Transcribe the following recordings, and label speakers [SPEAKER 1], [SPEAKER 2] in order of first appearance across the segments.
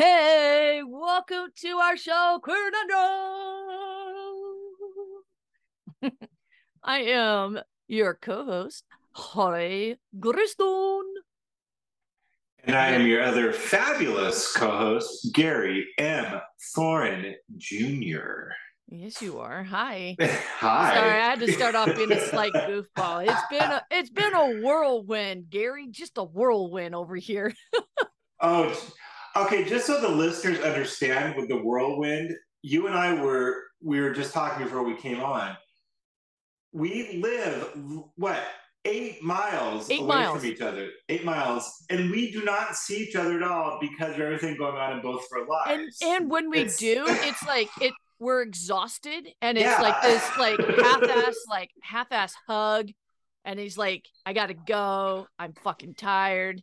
[SPEAKER 1] Hey, welcome to our show, Queer I am your co-host, Holly Griston.
[SPEAKER 2] And I am your other fabulous co host, Gary M. Thorin Jr.
[SPEAKER 1] Yes, you are. Hi.
[SPEAKER 2] Hi.
[SPEAKER 1] Sorry, I had to start off being a slight goofball. It's been a it's been a whirlwind, Gary. Just a whirlwind over here.
[SPEAKER 2] Oh, okay. Just so the listeners understand with the whirlwind, you and I were, we were just talking before we came on. We live, what, eight miles
[SPEAKER 1] Eight
[SPEAKER 2] away
[SPEAKER 1] miles.
[SPEAKER 2] from each other. Eight miles. And we do not see each other at all because of everything going on in both of our
[SPEAKER 1] And
[SPEAKER 2] lives.
[SPEAKER 1] and when we
[SPEAKER 2] It's-
[SPEAKER 1] do, it's like it we're exhausted and it's
[SPEAKER 2] Yeah.
[SPEAKER 1] like this like half-ass like half-ass hug and he's like I got to go. I'm fucking tired.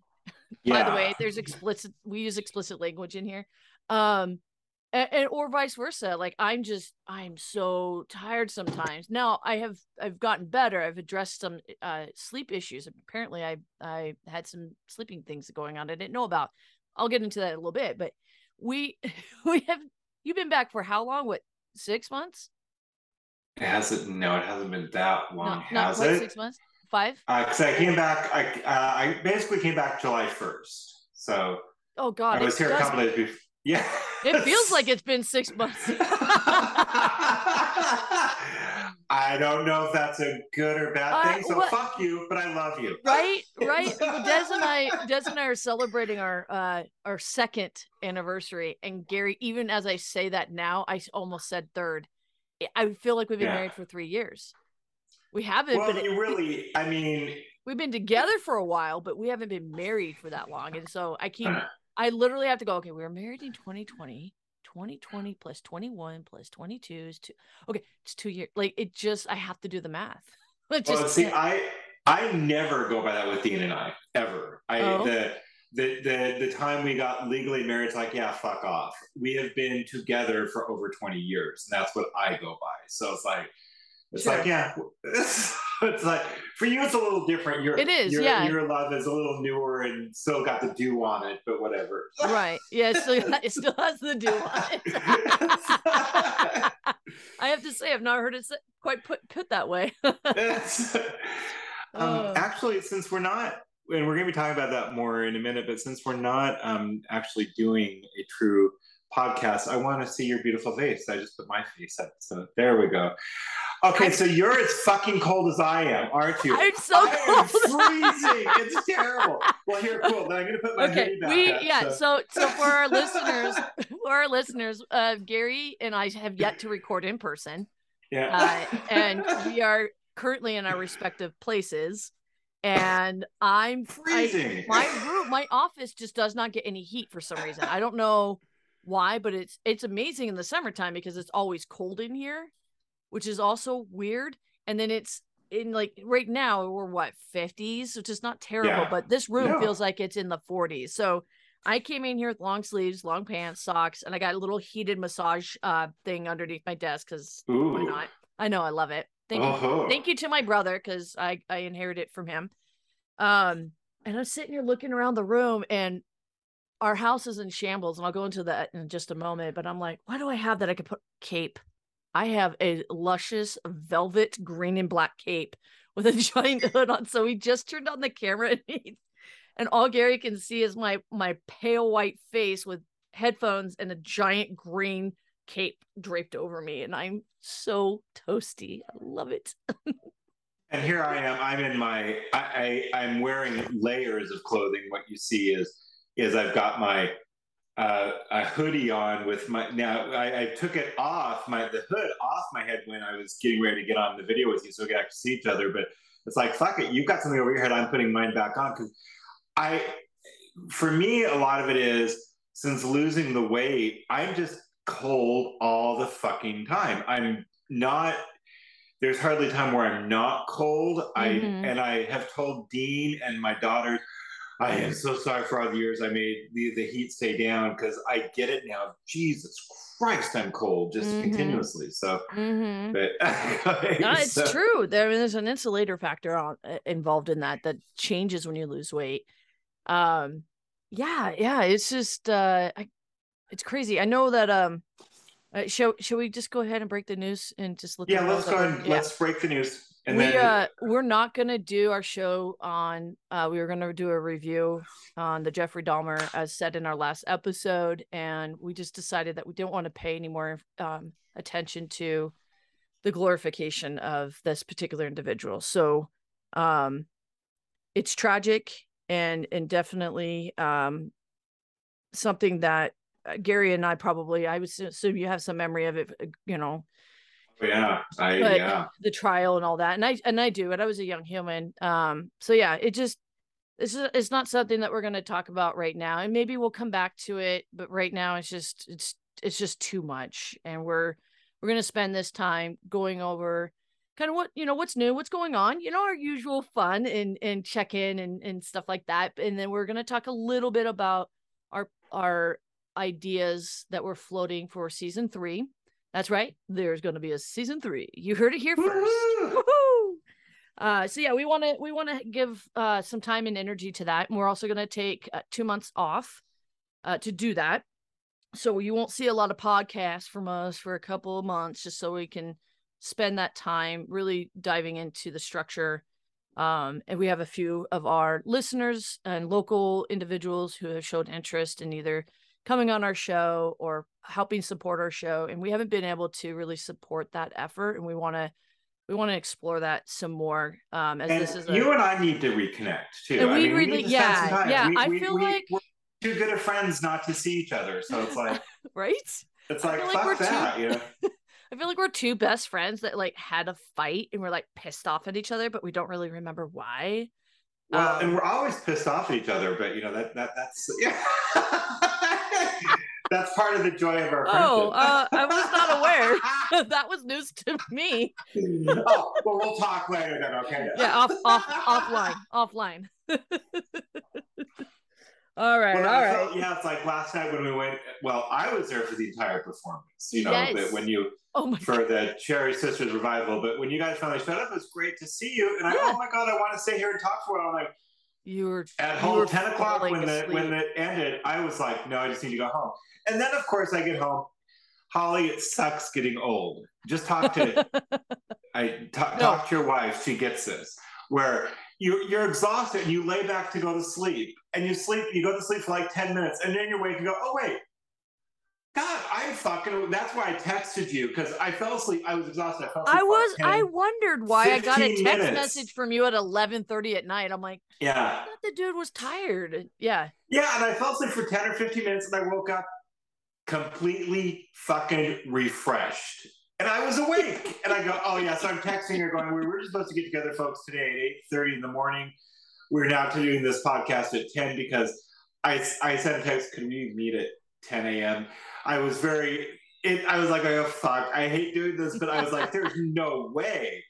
[SPEAKER 1] By the way, there's explicit we use explicit language in here. Um and, and or vice versa. Like I'm just I'm so tired sometimes. Now I have I've gotten better. I've addressed some uh sleep issues. Apparently I I had some sleeping things going on I didn't know about. I'll get into that in a little bit, but we we have you've been back for how long? What, six months?
[SPEAKER 2] It hasn't, no, it hasn't been that long,
[SPEAKER 1] not not
[SPEAKER 2] has
[SPEAKER 1] quite
[SPEAKER 2] it?
[SPEAKER 1] six months. Five?
[SPEAKER 2] Because I came back, I uh, I basically came back July first. So
[SPEAKER 1] Oh god.
[SPEAKER 2] I was here a couple days before. Yeah.
[SPEAKER 1] It feels like it's been six months.
[SPEAKER 2] I don't know if that's a good or bad
[SPEAKER 1] Uh,
[SPEAKER 2] thing. So
[SPEAKER 1] what-
[SPEAKER 2] fuck you, but I love you.
[SPEAKER 1] right right Well, des and i des and i are celebrating our uh our second anniversary and gary even as i say that now I almost said third I- i feel like we've been
[SPEAKER 2] Yeah.
[SPEAKER 1] married for three years we haven't
[SPEAKER 2] Well, you really, I mean,
[SPEAKER 1] we've been together for a while but we haven't been married for that long and so i keep i literally have to go okay we were married in 2020 2020 plus 21 plus 22 is two okay it's two years like it just i have to do the math It
[SPEAKER 2] well,
[SPEAKER 1] just
[SPEAKER 2] see, I I never go by that with Dean and I ever. I
[SPEAKER 1] Oh.
[SPEAKER 2] the. The, the the time we got legally married, it's like, yeah, fuck off. We have been together for over 20 years, and that's what I go by. So it's like, it's
[SPEAKER 1] Sure.
[SPEAKER 2] like, yeah, it's like for you, it's a little different. Your
[SPEAKER 1] It is,
[SPEAKER 2] your,
[SPEAKER 1] yeah.
[SPEAKER 2] Your love is a little newer and still got the dew on it, but whatever.
[SPEAKER 1] right yeah it still, it still has the do on it I have to say, I've not heard it quite put put that way.
[SPEAKER 2] Um,
[SPEAKER 1] Oh.
[SPEAKER 2] actually, since we're not, and we're going to be talking about that more in a minute, but since we're not um, actually doing a true podcast, I want to see your beautiful face. I just put my face up, so there we go. Okay, so you're as fucking cold as I am, aren't you?
[SPEAKER 1] I'm so
[SPEAKER 2] I
[SPEAKER 1] cold.
[SPEAKER 2] freezing. It's terrible. Well, here, cool. Then I'm going to put my
[SPEAKER 1] okay,
[SPEAKER 2] hoodie back
[SPEAKER 1] we
[SPEAKER 2] up,
[SPEAKER 1] yeah.
[SPEAKER 2] so-
[SPEAKER 1] So so for our listeners, for our listeners, uh, Gary and I have yet to record in person,
[SPEAKER 2] yeah.
[SPEAKER 1] uh, and we are currently in our respective places. And I'm I,
[SPEAKER 2] freezing.
[SPEAKER 1] my room, my office just does not get any heat for some reason. I don't know why, but it's it's amazing in the summertime because it's always cold in here, which is also weird. And then it's in like right now we're what 50s, which is not terrible,
[SPEAKER 2] Yeah.
[SPEAKER 1] but this room
[SPEAKER 2] No.
[SPEAKER 1] feels like it's in the 40s. So I came in here with long sleeves, long pants, socks, and I got a little heated massage uh thing underneath my desk because why not? I know I love it. Thank you
[SPEAKER 2] Oh.
[SPEAKER 1] thank you to my brother because I I inherited it from him. Um, and I'm sitting here looking around the room, and our house is in shambles, and I'll go into that in just a moment. But I'm like, why do I have that? I could put cape. I have a luscious velvet green and black cape with a giant hood on. So he just turned on the camera, and, he, and all Gary can see is my my pale white face with headphones and a giant green cape draped over me, and I'm so toasty. I love it.
[SPEAKER 2] And here I am. I'm in my. I, I I'm wearing layers of clothing. What you see is is I've got my uh, a hoodie on with my. Now I, I took it off my the hood off my head when I was getting ready to get on the video with you, so we could actually see each other. But it's like fuck it. You've got something over your head. I'm putting mine back on because I. For me, a lot of it is since losing the weight. I'm just cold all the fucking time. I'm not there's hardly time where I'm not cold. I
[SPEAKER 1] Mhm.
[SPEAKER 2] and I have told Dean and my daughters, I am so sorry for all the years I made the, the heat stay down because I get it now. Jesus Christ, I'm cold just
[SPEAKER 1] Mhm.
[SPEAKER 2] continuously. So,
[SPEAKER 1] Mhm.
[SPEAKER 2] but
[SPEAKER 1] No, it's
[SPEAKER 2] so-
[SPEAKER 1] true. There, there's an insulator factor on, uh, involved in that that changes when you lose weight. Um, yeah, yeah. It's just, uh, I, it's crazy. I know that. Um, uh, shall shall we just go ahead and break the news and just let?
[SPEAKER 2] Yeah, let's go ahead. and
[SPEAKER 1] yeah.
[SPEAKER 2] Let's break the news. And
[SPEAKER 1] we
[SPEAKER 2] then
[SPEAKER 1] uh we're not gonna do our show on uh we were gonna do a review on the Jeffrey Dahmer as said in our last episode and we just decided that we didn't want to pay any more um attention to the glorification of this particular individual. So um it's tragic and and definitely um something that uh, Gary and I probably I would assume you have some memory of it uh, you know
[SPEAKER 2] yeah, I
[SPEAKER 1] but
[SPEAKER 2] yeah.
[SPEAKER 1] the trial and all that and i and i do and i was a young human um so yeah it just this is it's not something that we're going to talk about right now and maybe we'll come back to it but right now it's just it's it's just too much and we're we're going to spend this time going over kind of what you know what's new what's going on you know our usual fun and and check in and and stuff like that and then we're going to talk a little bit about our our ideas that we're floating for season three that's right. There's going to be a season three. You heard it here first.
[SPEAKER 2] Woohoo!
[SPEAKER 1] Woohoo! Uh, so yeah, we want to we want to give uh, some time and energy to that, and we're also going to take uh, two months off uh, to do that. So you won't see a lot of podcasts from us for a couple of months, just so we can spend that time really diving into the structure. Um, and we have a few of our listeners and local individuals who have showed interest in either coming on our show or helping support our show and we haven't been able to really support that effort and we want to we want to explore that some more um as
[SPEAKER 2] And
[SPEAKER 1] this is a,
[SPEAKER 2] you and I need to reconnect too.
[SPEAKER 1] And
[SPEAKER 2] I
[SPEAKER 1] we
[SPEAKER 2] mean,
[SPEAKER 1] really-
[SPEAKER 2] need to spend some
[SPEAKER 1] yeah, yeah,
[SPEAKER 2] We-
[SPEAKER 1] I
[SPEAKER 2] we-
[SPEAKER 1] feel
[SPEAKER 2] we-
[SPEAKER 1] like-
[SPEAKER 2] we're too good of friends not to see each other. So it's like
[SPEAKER 1] right
[SPEAKER 2] it's like
[SPEAKER 1] like
[SPEAKER 2] fuck
[SPEAKER 1] too-
[SPEAKER 2] that. You know?
[SPEAKER 1] i feel like we're two best friends that like had a fight and we're like pissed off at each other but we don't really remember why
[SPEAKER 2] Well,
[SPEAKER 1] Um,
[SPEAKER 2] and we're always pissed off at each other, but you know that that that's yeah. that's part of the joy of our friendship.
[SPEAKER 1] Oh, uh, I was not aware. that was news to me
[SPEAKER 2] oh, well, we'll talk later then. Okay.
[SPEAKER 1] yeah off off offline offline all right
[SPEAKER 2] Well, no,
[SPEAKER 1] all
[SPEAKER 2] so,
[SPEAKER 1] right
[SPEAKER 2] yeah, it's like last night when we went. Well, I was there for the entire performance. You know,
[SPEAKER 1] Yes.
[SPEAKER 2] but when you
[SPEAKER 1] oh my
[SPEAKER 2] for the Cherry Sisters revival, but when you guys finally showed up, it was great to see you. And I, oh my god, I want to stay here and talk for a while. Like
[SPEAKER 1] you were
[SPEAKER 2] at
[SPEAKER 1] you
[SPEAKER 2] home,
[SPEAKER 1] were
[SPEAKER 2] ten o'clock
[SPEAKER 1] falling
[SPEAKER 2] when the when it ended, I was like, no, I just need to go home. And then of course I get home. Holly, it sucks getting old. Just talk to I
[SPEAKER 1] No.
[SPEAKER 2] talk to your wife. She gets this. Where you you're exhausted and you lay back to go to sleep and you sleep. You go to sleep for like ten minutes and then you wake and go, oh wait, God, I'm fucking. That's why I texted you because I fell asleep. I was exhausted. I fell asleep.
[SPEAKER 1] I was
[SPEAKER 2] 10
[SPEAKER 1] I wondered why I got a text
[SPEAKER 2] minutes.
[SPEAKER 1] message from you at 11:30 at night. I'm like,
[SPEAKER 2] Yeah,
[SPEAKER 1] I thought the dude was tired. Yeah.
[SPEAKER 2] yeah, and I fell asleep for ten or fifteen minutes, and I woke up completely fucking refreshed. And I was awake, and I go, "Oh yeah." So I'm texting her, going, "We were just supposed to get together, folks, today at eight thirty in the morning. We're now doing this podcast at ten because I I sent a text. Can we meet at ten a.m.? I was very. It, I was like, "Oh fuck, I hate doing this," but I was like, "There's no way."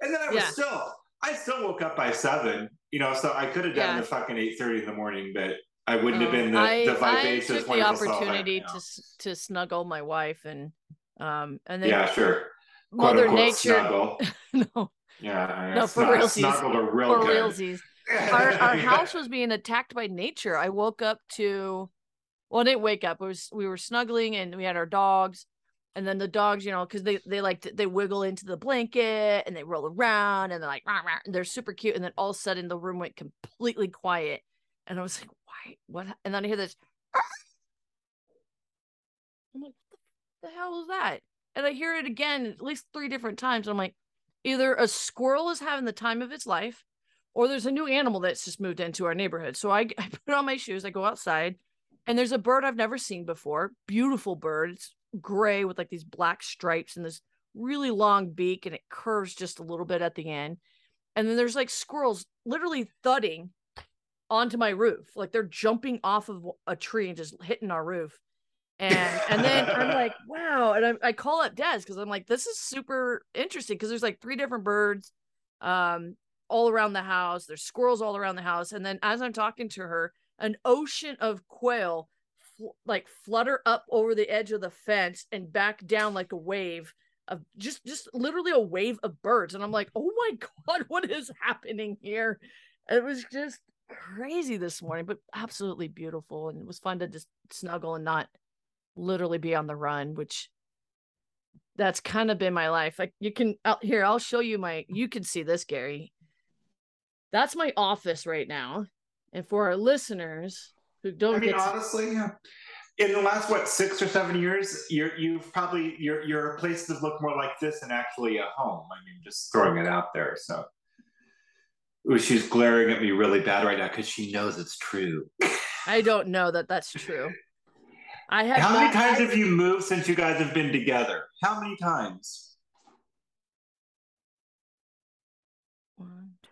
[SPEAKER 2] And then I was
[SPEAKER 1] Yeah.
[SPEAKER 2] still, I still woke up by seven. You know, so I could have done
[SPEAKER 1] Yeah.
[SPEAKER 2] the fucking eight thirty in the morning, but I wouldn't have been the,
[SPEAKER 1] Um, I,
[SPEAKER 2] the
[SPEAKER 1] I
[SPEAKER 2] vivacious,
[SPEAKER 1] took the
[SPEAKER 2] wonderful self I am
[SPEAKER 1] opportunity to to snuggle my wife and um and then
[SPEAKER 2] yeah, sure.
[SPEAKER 1] Mother Nature
[SPEAKER 2] Snuggle.
[SPEAKER 1] no
[SPEAKER 2] Yeah, I
[SPEAKER 1] No, for
[SPEAKER 2] snug-
[SPEAKER 1] realsies.
[SPEAKER 2] Snuggled a real
[SPEAKER 1] for
[SPEAKER 2] good.
[SPEAKER 1] realsies. Our our
[SPEAKER 2] Yeah.
[SPEAKER 1] house was being attacked by nature. I woke up to well, I didn't wake up. It was we were snuggling and we had our dogs. And then the dogs, you know, because they they like to, they wiggle into the blanket and they roll around and they're like rah, rah, and they're super cute. And then all of a sudden the room went completely quiet, and I was like, "Why? What?" And then I hear this. I'm like, "What the hell is that?" And I hear it again at least three different times. I'm like, either a squirrel is having the time of its life, or there's a new animal that's just moved into our neighborhood. So I, I put on my shoes, I go outside, and there's a bird I've never seen before. Beautiful bird. It's gray with like these black stripes and this really long beak, and it curves just a little bit at the end. And then there's like squirrels literally thudding onto my roof, like they're jumping off of a tree and just hitting our roof. And and then I'm like, wow. And I, I call up Des because I'm like, this is super interesting because there's like three different birds um all around the house. There's squirrels all around the house. And then as I'm talking to her, an ocean of quail fl- like flutter up over the edge of the fence and back down like a wave of just just literally a wave of birds and i'm like oh my god what is happening here it was just crazy this morning but absolutely beautiful and it was fun to just snuggle and not literally be on the run which that's kind of been my life like you can out here i'll show you my you can see this gary that's my office right now and for our listeners who don't
[SPEAKER 2] I mean,
[SPEAKER 1] get to-
[SPEAKER 2] honestly, yeah. In the last what six or seven years, you're you've probably your your places look more like this than actually a home. I mean, just throwing it out there. So, Ooh, she's glaring at me really bad right now because she knows it's true.
[SPEAKER 1] I don't know that that's true. I have
[SPEAKER 2] How many times
[SPEAKER 1] I-
[SPEAKER 2] have you moved since you guys have been together? How many times?
[SPEAKER 1] One, two.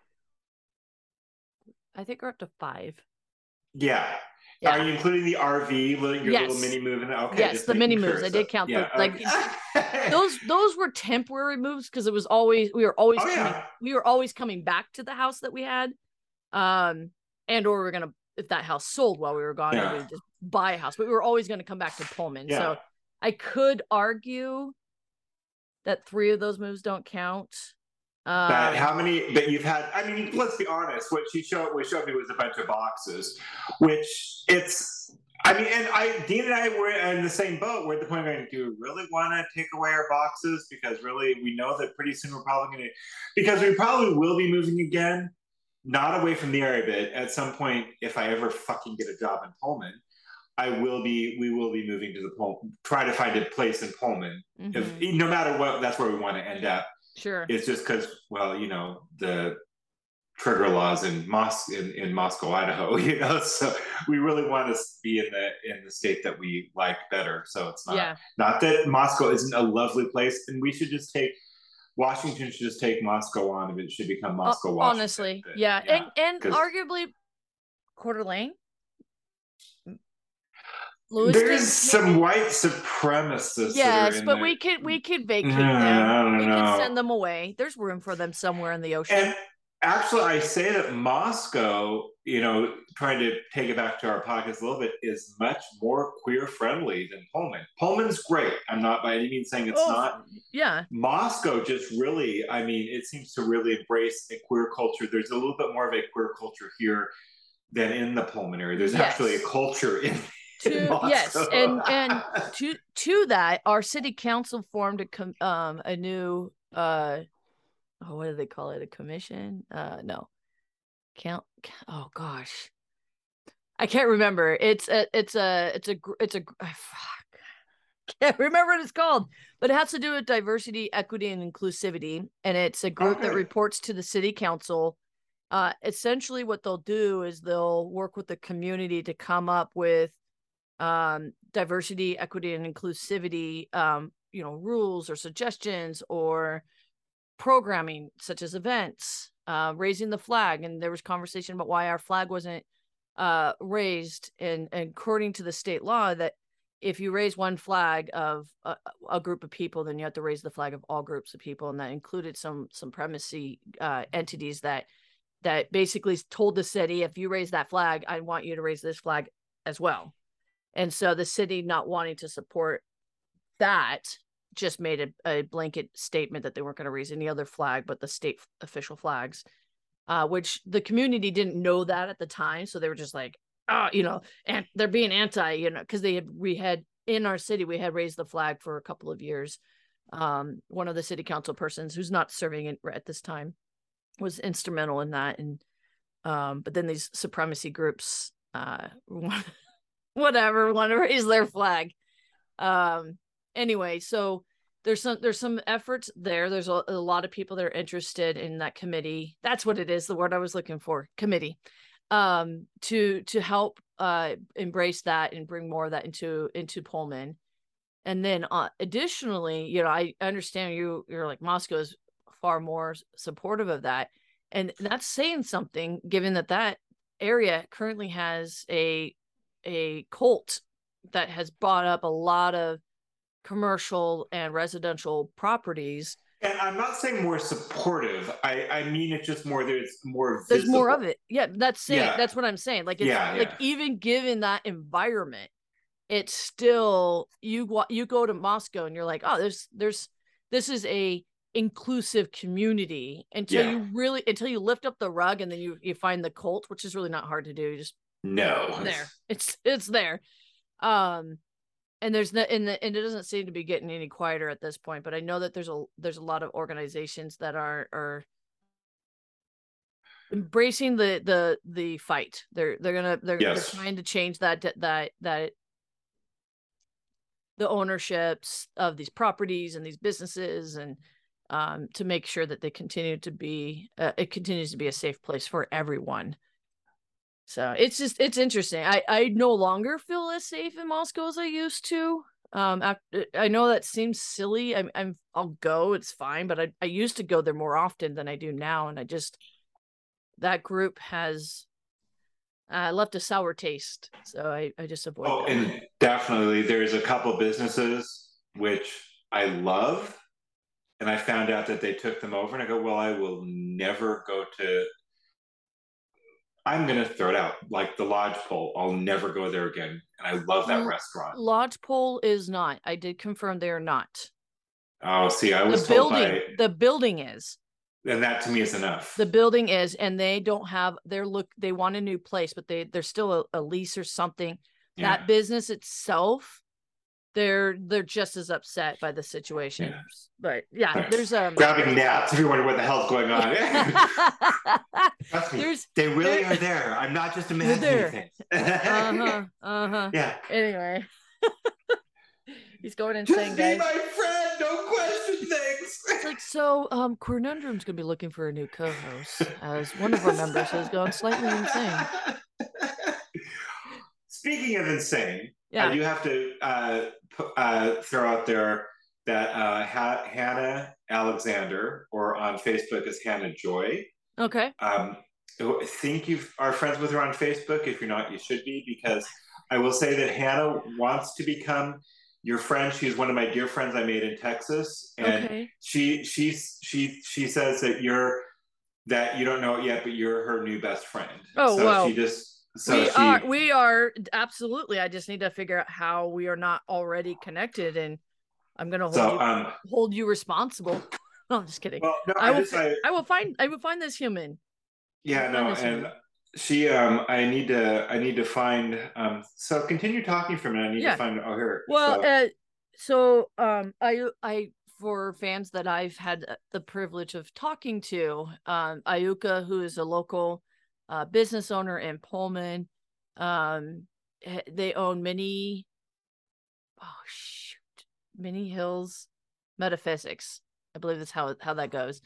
[SPEAKER 1] I think we're up to five.
[SPEAKER 2] Yeah.
[SPEAKER 1] Yeah.
[SPEAKER 2] Are you including the RV, little, your little
[SPEAKER 1] Yes.
[SPEAKER 2] mini move? in it? Okay.
[SPEAKER 1] Yes, the mini moves. I did count the-
[SPEAKER 2] yeah,
[SPEAKER 1] like. Those those were temporary moves because it was always we were always
[SPEAKER 2] Oh,
[SPEAKER 1] coming,
[SPEAKER 2] yeah.
[SPEAKER 1] we were always coming back to the house that we had, um, and or we are gonna if that house sold while we were gone,
[SPEAKER 2] Yeah.
[SPEAKER 1] we would just buy a house. But we were always gonna come back to Pullman.
[SPEAKER 2] Yeah.
[SPEAKER 1] So I could argue that three of those moves don't count. Um,
[SPEAKER 2] That how many that you've had? I mean, let's be honest. What she showed, what showed me was a bunch of boxes, which it's. I mean, and I, Dean and I were in the same boat. We're at the point going, do we really want to take away our boxes? Because really, we know that pretty soon we're probably going to, because we probably will be moving again, not away from the area, but at some point, if I ever fucking get a job in Pullman, I will be, we will be moving to the Pullman, try to find a place in Pullman.
[SPEAKER 1] mhm,
[SPEAKER 2] If no matter what, that's where we want to end up
[SPEAKER 1] sure.
[SPEAKER 2] it's just because well you know the trigger laws in Mos in, in Moscow Idaho you know so we really want to be in the in the state that we like better so it's not
[SPEAKER 1] yeah.
[SPEAKER 2] not that Moscow isn't a lovely place and we should just take Washington should just take Moscow on if it should become Moscow Washington
[SPEAKER 1] honestly
[SPEAKER 2] But,
[SPEAKER 1] yeah, and and arguably Quarter
[SPEAKER 2] There's some white supremacists
[SPEAKER 1] yes but
[SPEAKER 2] there.
[SPEAKER 1] we could we could vacate
[SPEAKER 2] Yeah,
[SPEAKER 1] them we
[SPEAKER 2] know.
[SPEAKER 1] could send them away there's room for them somewhere in the ocean
[SPEAKER 2] And actually, I say that Moscow, you know, trying to take it back to our podcast a little bit, is much more queer friendly than Pullman. Pullman's great. I'm not by any means saying it's
[SPEAKER 1] Oh,
[SPEAKER 2] not.
[SPEAKER 1] yeah
[SPEAKER 2] Moscow just really, I mean, it seems to really embrace a queer culture. There's a little bit more of a queer culture here than in the Pullman area. There's
[SPEAKER 1] Yes.
[SPEAKER 2] actually a culture in.
[SPEAKER 1] To- yes, and- and to to that our city council formed a com- um a new uh oh what do they call it? A commission? Uh no. Count oh gosh. I can't remember. It's a it's a it's a it's a gr- ah, fuck. can't remember what it's called but it has to do with diversity equity and inclusivity and it's a group that reports to the city council. Uh essentially what they'll do is they'll work with the community to come up with um diversity equity and inclusivity um you know rules or suggestions or programming such as events uh raising the flag. And there was conversation about why our flag wasn't uh raised. And, and according to the state law that if you raise one flag of a, a group of people then you have to raise the flag of all groups of people. And that included some supremacy uh entities that that basically told the city if you raise that flag i want you to raise this flag as well and so the city not wanting to support that just made a, a blanket statement that they weren't going to raise any other flag but the state official flags, uh, which the community didn't know that at the time. So they were just like, oh, you know, and they're being anti, you know, because they had, we had in our city, we had raised the flag for a couple of years. Um, one of the city council persons who's not serving in, at this time was instrumental in that. And, um, but then these supremacy groups, uh, whatever, want to raise their flag. Um, anyway, so there's some there's some efforts there. There's a, a lot of people that are interested in that committee. That's what it is. The word I was looking for, committee, um, to to help uh embrace that and bring more of that into into Pullman. And then uh, additionally, you know, I understand you you're like Moscow is far more supportive of that, and that's saying something given that that area currently has a a cult that has bought up a lot of commercial and residential properties.
[SPEAKER 2] And I'm not saying more supportive. I I mean it's just more there's more
[SPEAKER 1] There's more of it. Yeah, that's saying
[SPEAKER 2] Yeah.
[SPEAKER 1] that's what I'm saying. Like it's
[SPEAKER 2] Yeah,
[SPEAKER 1] like
[SPEAKER 2] yeah.
[SPEAKER 1] even given that environment, it's still you you go to Moscow and you're like, oh, there's there's this is a inclusive community until you really until you lift up the rug and then you you find the cult, which is really not hard to do. You just
[SPEAKER 2] No.
[SPEAKER 1] there. It's it's there. Um and there's no and, the, and it doesn't seem to be getting any quieter at this point, but I know that there's a there's a lot of organizations that are are embracing the the the fight. They're they're gonna they're,
[SPEAKER 2] Yes.
[SPEAKER 1] they're trying to change that that that the ownerships of these properties and these businesses and um to make sure that they continue to be uh, it continues to be a safe place for everyone. So it's just it's interesting. I I no longer feel as safe in Moscow as I used to. Um, after, I know that seems silly. I'm I'm I'll go. It's fine, but I I used to go there more often than I do now, and I just that group has uh, left a sour taste. So I I just avoid.
[SPEAKER 2] Oh,
[SPEAKER 1] them.
[SPEAKER 2] and definitely there's a couple businesses which I love. And I found out that they took them over and I go, well, I will never go to I'm gonna throw it out. Like the lodge pole. I'll never go there again. And I love that
[SPEAKER 1] Mm,
[SPEAKER 2] restaurant.
[SPEAKER 1] Lodgepole is not. I did confirm they are not.
[SPEAKER 2] Oh, see, I was
[SPEAKER 1] The
[SPEAKER 2] told
[SPEAKER 1] building,
[SPEAKER 2] by
[SPEAKER 1] the building is.
[SPEAKER 2] and that to me is enough.
[SPEAKER 1] the building is and they don't have their look they want a new place but they they're still a, a lease or something
[SPEAKER 2] Yeah.
[SPEAKER 1] that business itself they're they're just as upset by the situation
[SPEAKER 2] Yeah.
[SPEAKER 1] but yeah
[SPEAKER 2] Right.
[SPEAKER 1] there's um
[SPEAKER 2] grabbing naps if you wonder what the hell's going on. Trust me,
[SPEAKER 1] there's
[SPEAKER 2] they really are there. I'm not just
[SPEAKER 1] They're
[SPEAKER 2] imagining
[SPEAKER 1] there.
[SPEAKER 2] things.
[SPEAKER 1] uh-huh uh-huh
[SPEAKER 2] Yeah.
[SPEAKER 1] anyway he's going
[SPEAKER 2] Just
[SPEAKER 1] insane
[SPEAKER 2] be
[SPEAKER 1] guys
[SPEAKER 2] my friend. Don't question things.
[SPEAKER 1] it's like so um Quernundrum's gonna be looking for a new co-host as one of our members has gone slightly insane
[SPEAKER 2] Speaking of insane,
[SPEAKER 1] yeah
[SPEAKER 2] I do have to uh, uh, throw out there that uh, ha- Hannah Alexander, or on Facebook as Hannah Joy.
[SPEAKER 1] okay
[SPEAKER 2] Um, I think you are friends with her on Facebook. If you're not, you should be, because I will say that Hannah wants to become your friend. She's one of my dear friends I made in Texas, and
[SPEAKER 1] okay
[SPEAKER 2] she she's she she says that you're that you don't know it yet, but you're her new best friend.
[SPEAKER 1] Oh,
[SPEAKER 2] so
[SPEAKER 1] wow.
[SPEAKER 2] She just so
[SPEAKER 1] we
[SPEAKER 2] she
[SPEAKER 1] are we are absolutely i just need to figure out how we are not already connected and i'm gonna hold
[SPEAKER 2] so
[SPEAKER 1] you
[SPEAKER 2] um
[SPEAKER 1] hold you responsible no i'm just kidding
[SPEAKER 2] well no
[SPEAKER 1] I
[SPEAKER 2] I,
[SPEAKER 1] will
[SPEAKER 2] just I
[SPEAKER 1] i will find i will find this human
[SPEAKER 2] yeah no and she um I need to I need to find um so continue talking for a minute. I need
[SPEAKER 1] Yeah.
[SPEAKER 2] to find oh here
[SPEAKER 1] well
[SPEAKER 2] so,
[SPEAKER 1] uh so um i i for fans that i've had the privilege of talking to um ayuka who is a local business owner in pullman. Um eh, they own many oh shoot many hills metaphysics. I believe that's how how that goes.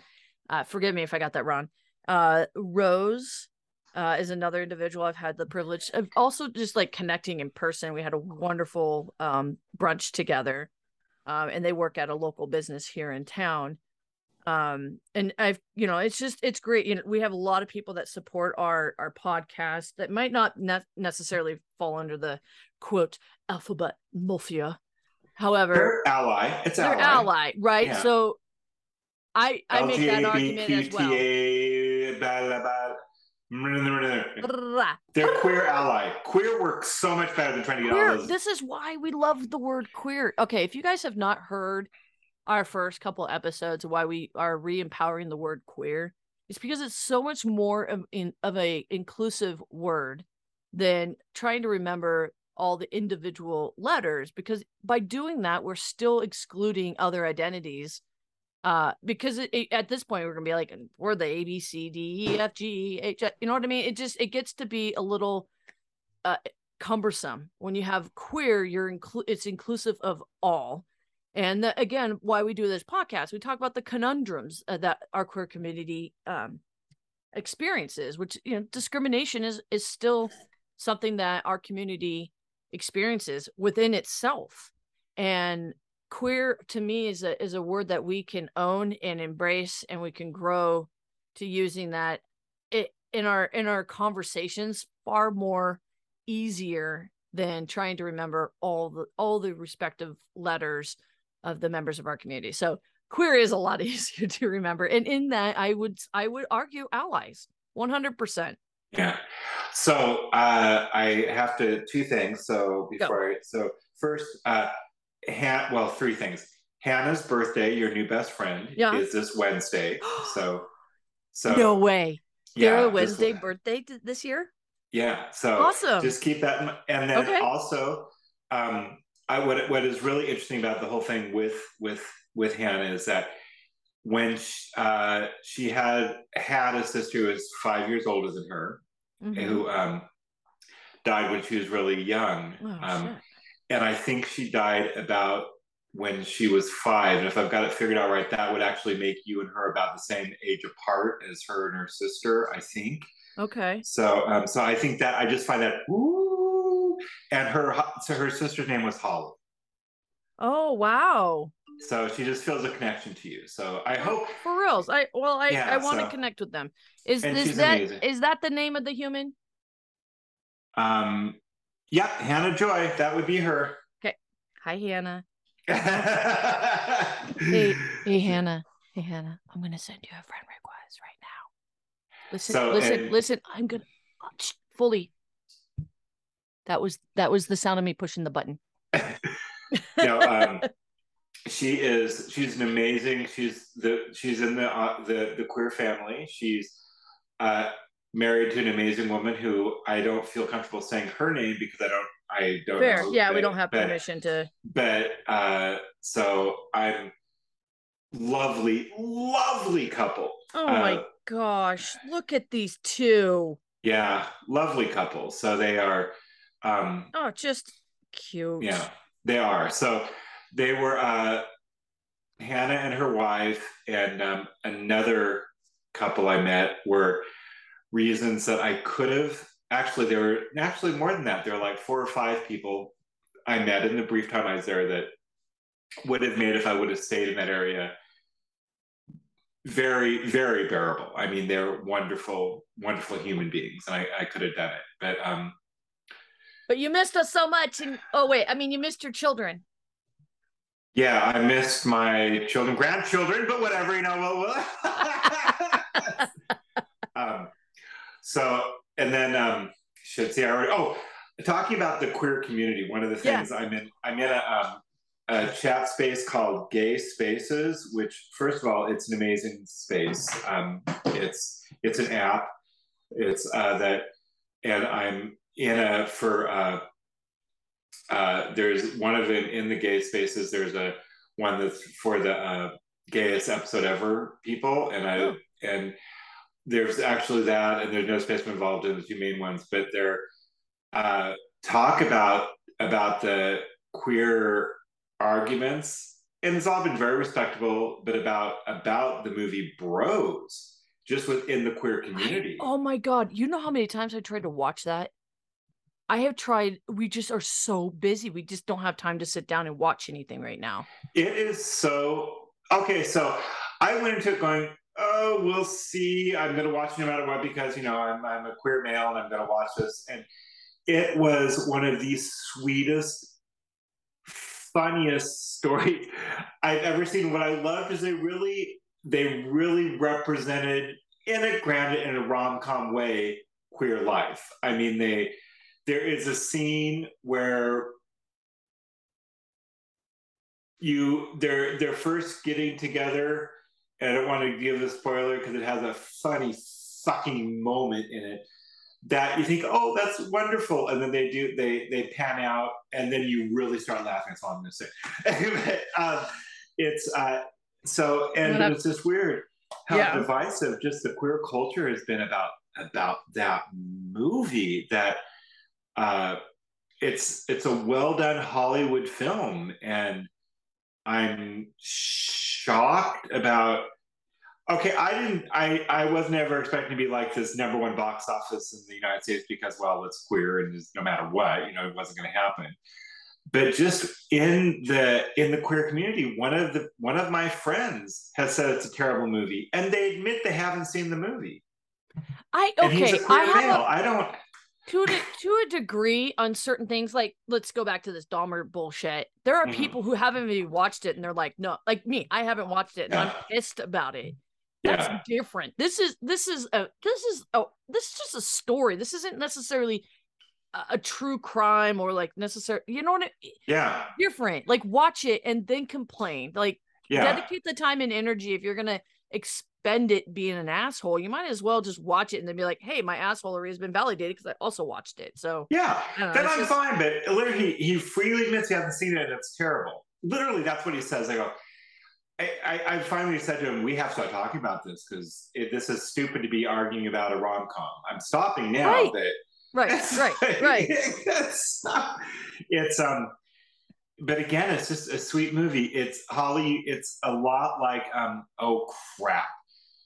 [SPEAKER 1] Uh forgive me if i got that wrong. Uh rose uh, is another individual I've had the privilege of also just like connecting in person. We had a wonderful um, brunch together, um, and they work at a local business here in town. Um, and I've, you know, it's just it's great. You know, we have a lot of people that support our our podcast that might not ne- necessarily fall under the quote alphabet mafia. However,
[SPEAKER 2] they're ally. It's
[SPEAKER 1] they're ally,
[SPEAKER 2] ally.
[SPEAKER 1] right?
[SPEAKER 2] Yeah.
[SPEAKER 1] So I I make that argument as well.
[SPEAKER 2] They're queer ally. Queer works so much better than trying to get
[SPEAKER 1] queer
[SPEAKER 2] all those.
[SPEAKER 1] this is why we love the word queer okay if you guys have not heard our first couple episodes why we are re-empowering the word queer is because it's so much more of, in, of a inclusive word than trying to remember all the individual letters because by doing that we're still excluding other identities uh because it, it- at this point we're gonna be like we're the a b c d e f g h you know what i mean? It just it gets to be a little uh cumbersome. When you have queer you're inclu- it's inclusive of all and the, again why we do this podcast we talk about the conundrums uh, that our queer community um experiences which you know discrimination is is still something that our community experiences within itself. And queer to me is a is a word that we can own and embrace and we can grow to using that it in our in our conversations far more easier than trying to remember all the all the respective letters of the members of our community. So queer is a lot easier to remember. And in that I would I would argue allies 100%.
[SPEAKER 2] Yeah. So uh, I have to two things. So before I, so first, uh, Han, well, three things. Hannah's birthday, your new best friend,
[SPEAKER 1] Yeah.
[SPEAKER 2] is this Wednesday. So, so
[SPEAKER 1] no way.
[SPEAKER 2] yeah,
[SPEAKER 1] Their
[SPEAKER 2] this-
[SPEAKER 1] Wednesday birthday this year?
[SPEAKER 2] Yeah. So
[SPEAKER 1] Awesome.
[SPEAKER 2] just keep that, in, and then
[SPEAKER 1] Okay.
[SPEAKER 2] also, um, I what what is really interesting about the whole thing with with with Hannah is that when she, uh, she had had a sister who was five years older than her,
[SPEAKER 1] Mhm.
[SPEAKER 2] who um, died when she was really young.
[SPEAKER 1] Oh,
[SPEAKER 2] um, and I think she died about when she was five. And if I've got it figured out right, that would actually make you and her about the same age apart as her and her sister, I think.
[SPEAKER 1] Okay.
[SPEAKER 2] So, um, so I think that I just find that ooh, and her so her sister's name was Holly.
[SPEAKER 1] Oh, wow.
[SPEAKER 2] So she just feels a connection to you. So I hope
[SPEAKER 1] For reals. I well I
[SPEAKER 2] Yeah,
[SPEAKER 1] I want to
[SPEAKER 2] so-
[SPEAKER 1] connect with them. Is
[SPEAKER 2] And
[SPEAKER 1] is
[SPEAKER 2] she's
[SPEAKER 1] that
[SPEAKER 2] amazing.
[SPEAKER 1] is that the name of the human?
[SPEAKER 2] um yeah, Hannah Joy, that would be her. Okay.
[SPEAKER 1] Hi Hannah. Hey,
[SPEAKER 2] hey,
[SPEAKER 1] Hey Hannah. Hey Hannah. I'm going to send you a friend request right now. Listen,
[SPEAKER 2] So,
[SPEAKER 1] listen,
[SPEAKER 2] and-
[SPEAKER 1] listen. I'm going to fully That was that was the sound of me pushing the button.
[SPEAKER 2] no, um, she is. She's an amazing. She's the. She's in the uh, the the queer family. She's uh, married to an amazing woman who I don't feel comfortable saying her name because I don't. I don't.
[SPEAKER 1] Fair.
[SPEAKER 2] know,
[SPEAKER 1] Yeah, we don't have
[SPEAKER 2] but-
[SPEAKER 1] permission to
[SPEAKER 2] But uh, so I'm lovely, lovely couple.
[SPEAKER 1] Oh my
[SPEAKER 2] Uh,
[SPEAKER 1] gosh. Look at these two.
[SPEAKER 2] Yeah, lovely couple. So they are. Um,
[SPEAKER 1] Oh, just cute.
[SPEAKER 2] Yeah, they are. So they were uh Hannah and her wife and um, another couple I met were reasons that I could have actually there were actually more than that. There were like four or five people I met in the brief time I was there that would have made if I would have stayed in that area very, very bearable. I mean, they're wonderful, wonderful human beings, and I, I could have done it. But um
[SPEAKER 1] But you missed us so much and oh wait, I mean you missed your children.
[SPEAKER 2] Yeah, I missed my children, grandchildren, but whatever, you know. Well, um, so, and then, um, should see, I already. Oh, talking about the queer community. One of the
[SPEAKER 1] Yeah.
[SPEAKER 2] things I'm in, I'm in a, um, a chat space called Gay Spaces, which, first of all, it's an amazing space. Um, it's it's an app. It's uh, that, and I'm in a for. Uh, uh, there's one of it in the gay spaces. There's a one that's for the uh, gayest episode ever people, and I
[SPEAKER 1] Oh.
[SPEAKER 2] and there's actually that, and there's no space involved in the two main ones, but they're uh, talk about about the queer arguments, and it's all been very respectable, but about about the movie Bros, just within the queer community.
[SPEAKER 1] Oh my god, you know how many times I tried to watch that? I have tried. We just are so busy. We just don't have time to sit down and watch anything right now.
[SPEAKER 2] It is so okay. So I went into it going, oh, we'll see. I'm going to watch no matter what because you know I'm I'm a queer male and I'm going to watch this. And it was one of the sweetest, funniest stories I've ever seen. What I loved is they really they really represented in a grounded in a rom com way queer life. I mean they. There is a scene where you they're they're first getting together and i don't want to give a spoiler because it has a funny fucking moment in it that you think oh that's wonderful and then they do they they pan out and then you really start laughing that's all i'm going to say um, it's uh so and
[SPEAKER 1] Well,
[SPEAKER 2] it's just weird how
[SPEAKER 1] Yeah.
[SPEAKER 2] divisive just the queer culture has been about about that movie that uh it's it's a well done hollywood film and I'm shocked about. Okay, I didn't. I I was never expecting to be like this number one box office in the United States because well, it's queer and no matter what, you know, it wasn't going to happen. But just in the in the queer community, one of the one of my friends has said it's a terrible movie, and they admit they haven't seen the movie.
[SPEAKER 1] I okay. I have a,
[SPEAKER 2] I don't.
[SPEAKER 1] To a, to a degree on certain things like let's go back to this Dahmer bullshit. There are
[SPEAKER 2] Mhm.
[SPEAKER 1] people who haven't even watched it and they're like, no, like me, I haven't watched it and I'm pissed about it. That's
[SPEAKER 2] Yeah.
[SPEAKER 1] different. This is this is a this is oh this is just a story. This isn't necessarily a, a true crime or like necessary. You know what? I,
[SPEAKER 2] Yeah.
[SPEAKER 1] different. Like watch it and then complain. Like
[SPEAKER 2] Yeah.
[SPEAKER 1] dedicate the time and energy if you're gonna expend it being an asshole. You might as well just watch it and then be like, hey, my assholery has been validated because I also watched it. So
[SPEAKER 2] Yeah,
[SPEAKER 1] know,
[SPEAKER 2] then I'm
[SPEAKER 1] just-
[SPEAKER 2] fine. But literally, he, he freely admits he hasn't seen it, and it's terrible. Literally, that's what he says. I go. I, I, I finally said to him, "We have to start talking about this because this is stupid to be arguing about a rom com." I'm stopping now,
[SPEAKER 1] Right.
[SPEAKER 2] but
[SPEAKER 1] right, right, right.
[SPEAKER 2] it's, it's um, but again, it's just a sweet movie. It's Holly. It's a lot like um. Oh crap!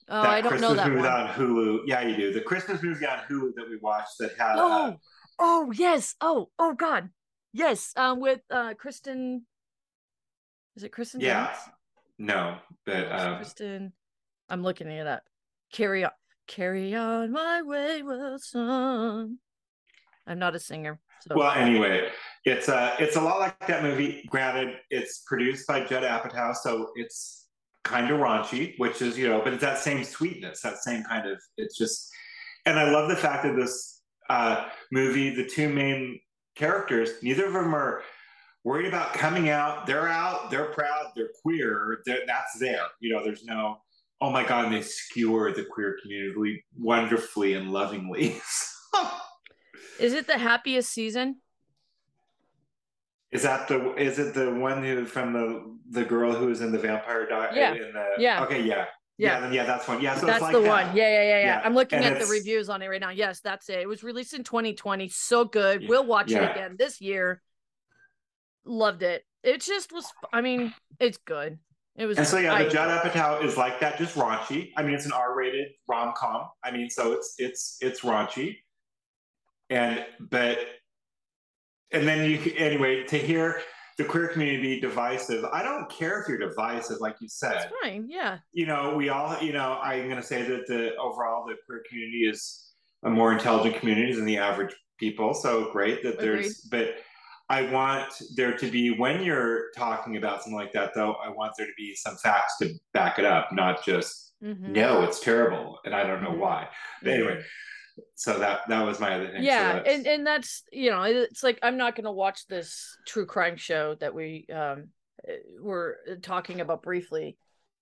[SPEAKER 1] Oh, I don't know
[SPEAKER 2] Christmas
[SPEAKER 1] that
[SPEAKER 2] movie
[SPEAKER 1] one.
[SPEAKER 2] on Hulu. Yeah, you do. The Christmas movie on Hulu that we watched that had. uh,
[SPEAKER 1] Oh, oh yes. Oh, oh God. Yes. Um, with uh Kristen. Is it Kristen?
[SPEAKER 2] Yeah? No, but um,
[SPEAKER 1] Kristen. I'm looking it up. Carry on, carry on, my wayward son. I'm not a singer. So.
[SPEAKER 2] well, anyway, it's uh it's a lot like that movie. Granted, it's produced by Judd Apatow, so it's kind of raunchy, which is you know, but it's that same sweetness, that same kind of. It's just, and I love the fact that this uh movie, the two main characters, neither of them are worried about coming out. They're out. They're proud. They're queer. They're, that's there. You know, there's no. Oh my God! They skewer the queer community wonderfully and lovingly.
[SPEAKER 1] Is it the happiest season?
[SPEAKER 2] Is that the is it the one who from the the girl who was in the Vampire Di-
[SPEAKER 1] Yeah.
[SPEAKER 2] In the,
[SPEAKER 1] Yeah.
[SPEAKER 2] Okay. Yeah.
[SPEAKER 1] Yeah.
[SPEAKER 2] Yeah. then, yeah. That's one. Yeah. So
[SPEAKER 1] that's
[SPEAKER 2] it's like
[SPEAKER 1] the
[SPEAKER 2] that.
[SPEAKER 1] one. Yeah, yeah, yeah, yeah.
[SPEAKER 2] Yeah.
[SPEAKER 1] I'm looking
[SPEAKER 2] And
[SPEAKER 1] at the reviews on it right now. Yes, that's it. It was released in 2020. So good.
[SPEAKER 2] Yeah.
[SPEAKER 1] We'll watch it again this year. Loved it. It just was. I mean, it's good. It was.
[SPEAKER 2] And so yeah,
[SPEAKER 1] I-
[SPEAKER 2] the Judd Apatow is like that, just raunchy. I mean, it's an R-rated rom-com. I mean, so it's it's it's raunchy, and but and then you anyway to hear the queer community divisive. I don't care if you're divisive, like you said.
[SPEAKER 1] It's fine. Yeah.
[SPEAKER 2] you know, we all, you know, I'm going to say that the overall the queer community is a more intelligent community than the average people. So great that there's, but I want there to be when you're talking about something like that, though. I want there to be some facts to back it up, not just
[SPEAKER 1] Mhm.
[SPEAKER 2] no, it's terrible, and I don't know
[SPEAKER 1] Mhm.
[SPEAKER 2] why. But anyway, so that that was my other thing. So
[SPEAKER 1] yeah
[SPEAKER 2] that's-
[SPEAKER 1] and and that's you know it's like i'm not going to watch this true crime show that we um uh, were talking about briefly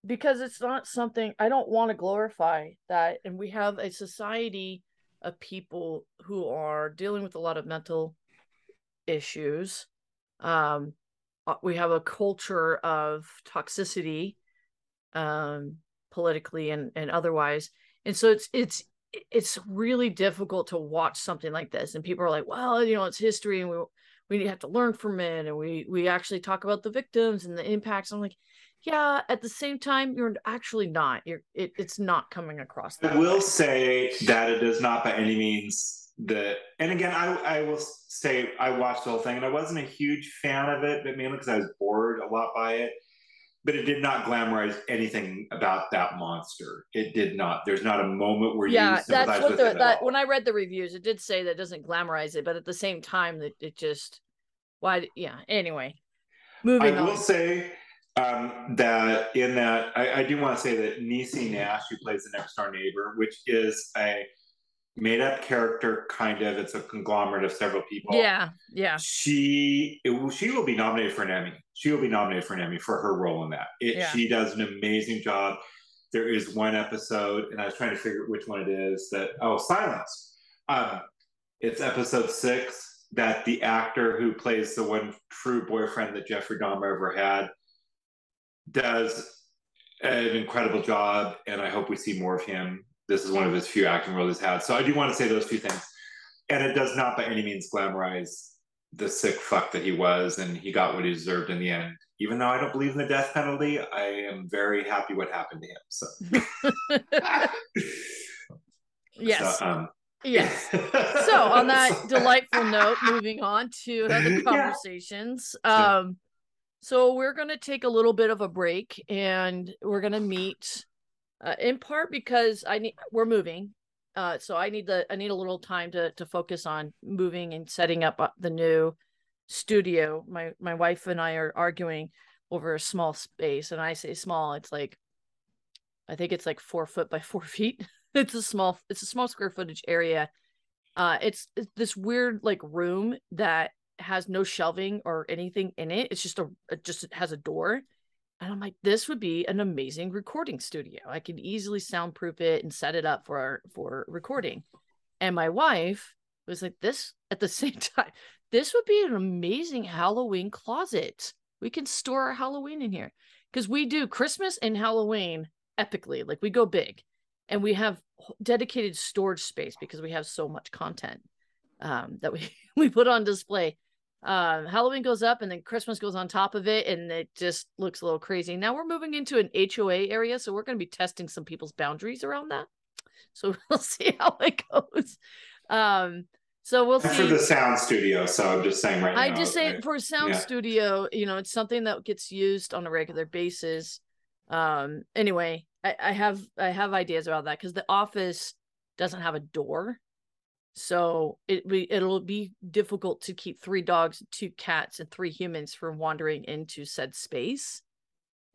[SPEAKER 1] because it's not something i don't want to glorify that and we have a society of people who are dealing with a lot of mental issues um uh, we have a culture of toxicity um politically and and otherwise and so it's it's it's really difficult to watch something like this and people are like well you know it's history and we we have to learn from it and we we actually talk about the victims and the impacts i'm like yeah at the same time you're actually not you're it, it's not coming across that
[SPEAKER 2] I will
[SPEAKER 1] way.
[SPEAKER 2] say that it is not by any means the. And again, I I will say I watched the whole thing and I wasn't a huge fan of it, but mainly because I was bored a lot by it. But it did not glamorize anything about that monster. It did not. There's not a moment where
[SPEAKER 1] yeah
[SPEAKER 2] you sympathize
[SPEAKER 1] that's what
[SPEAKER 2] with
[SPEAKER 1] the
[SPEAKER 2] it at
[SPEAKER 1] that when i read the reviews it did say that it doesn't glamorize it but at the same time that it just why yeah anyway moving. On.
[SPEAKER 2] I
[SPEAKER 1] moving
[SPEAKER 2] will say um, that in that I, I do want to say that Niecy Nash, who plays the next door neighbor, which is a made up character, kind of. It's a conglomerate of several people.
[SPEAKER 1] yeah yeah
[SPEAKER 2] She it she will be nominated for an Emmy. She will be nominated for an Emmy for her role in that. It,
[SPEAKER 1] Yeah.
[SPEAKER 2] She does an amazing job. There is one episode, and I was trying to figure out which one it is. That oh, Silence. Um, it's episode six that the actor who plays the one true boyfriend that Jeffrey Dahmer ever had does an incredible job, and I hope we see more of him. This is one of his few acting roles he's had. So I do want to say those two things. And it does not by any means glamorize the sick fuck that he was, and he got what he deserved in the end. Even though I don't believe in the death penalty, I am very happy what happened to him. So,
[SPEAKER 1] yes
[SPEAKER 2] So, um,
[SPEAKER 1] yes so on that delightful note moving on to other
[SPEAKER 2] Yeah.
[SPEAKER 1] conversations um so we're going to take a little bit of a break and we're going to meet uh, in part because i need we're moving Uh, so I need the I need a little time to to focus on moving and setting up uh, the new studio. My my wife and I are arguing over a small space, and I say small. It's like I think it's like four foot by four feet. it's a small it's a small square footage area. Uh, it's, it's this weird like room that has no shelving or anything in it. It's just a it just has a door. And I'm like, this would be an amazing recording studio. I could easily soundproof it and set it up for for recording. And my wife was like, this at the same time, this would be an amazing Halloween closet. We can store our Halloween in here. Because we do Christmas and Halloween epically. Like we go big and we have dedicated storage space because we have so much content um, that we, we put on display um halloween goes up and then christmas goes on top of it and it just looks a little crazy now we're moving into an hoa area so we're going to be testing some people's boundaries around that so we'll see how it goes um so we'll see
[SPEAKER 2] for the sound studio so i'm just saying right now.
[SPEAKER 1] i
[SPEAKER 2] now,
[SPEAKER 1] just say
[SPEAKER 2] right?
[SPEAKER 1] for a sound
[SPEAKER 2] yeah.
[SPEAKER 1] studio you know it's something that gets used on a regular basis um anyway i, I have i have ideas about that because the office doesn't have a door so it it'll be difficult to keep three dogs, two cats, and three humans from wandering into said space.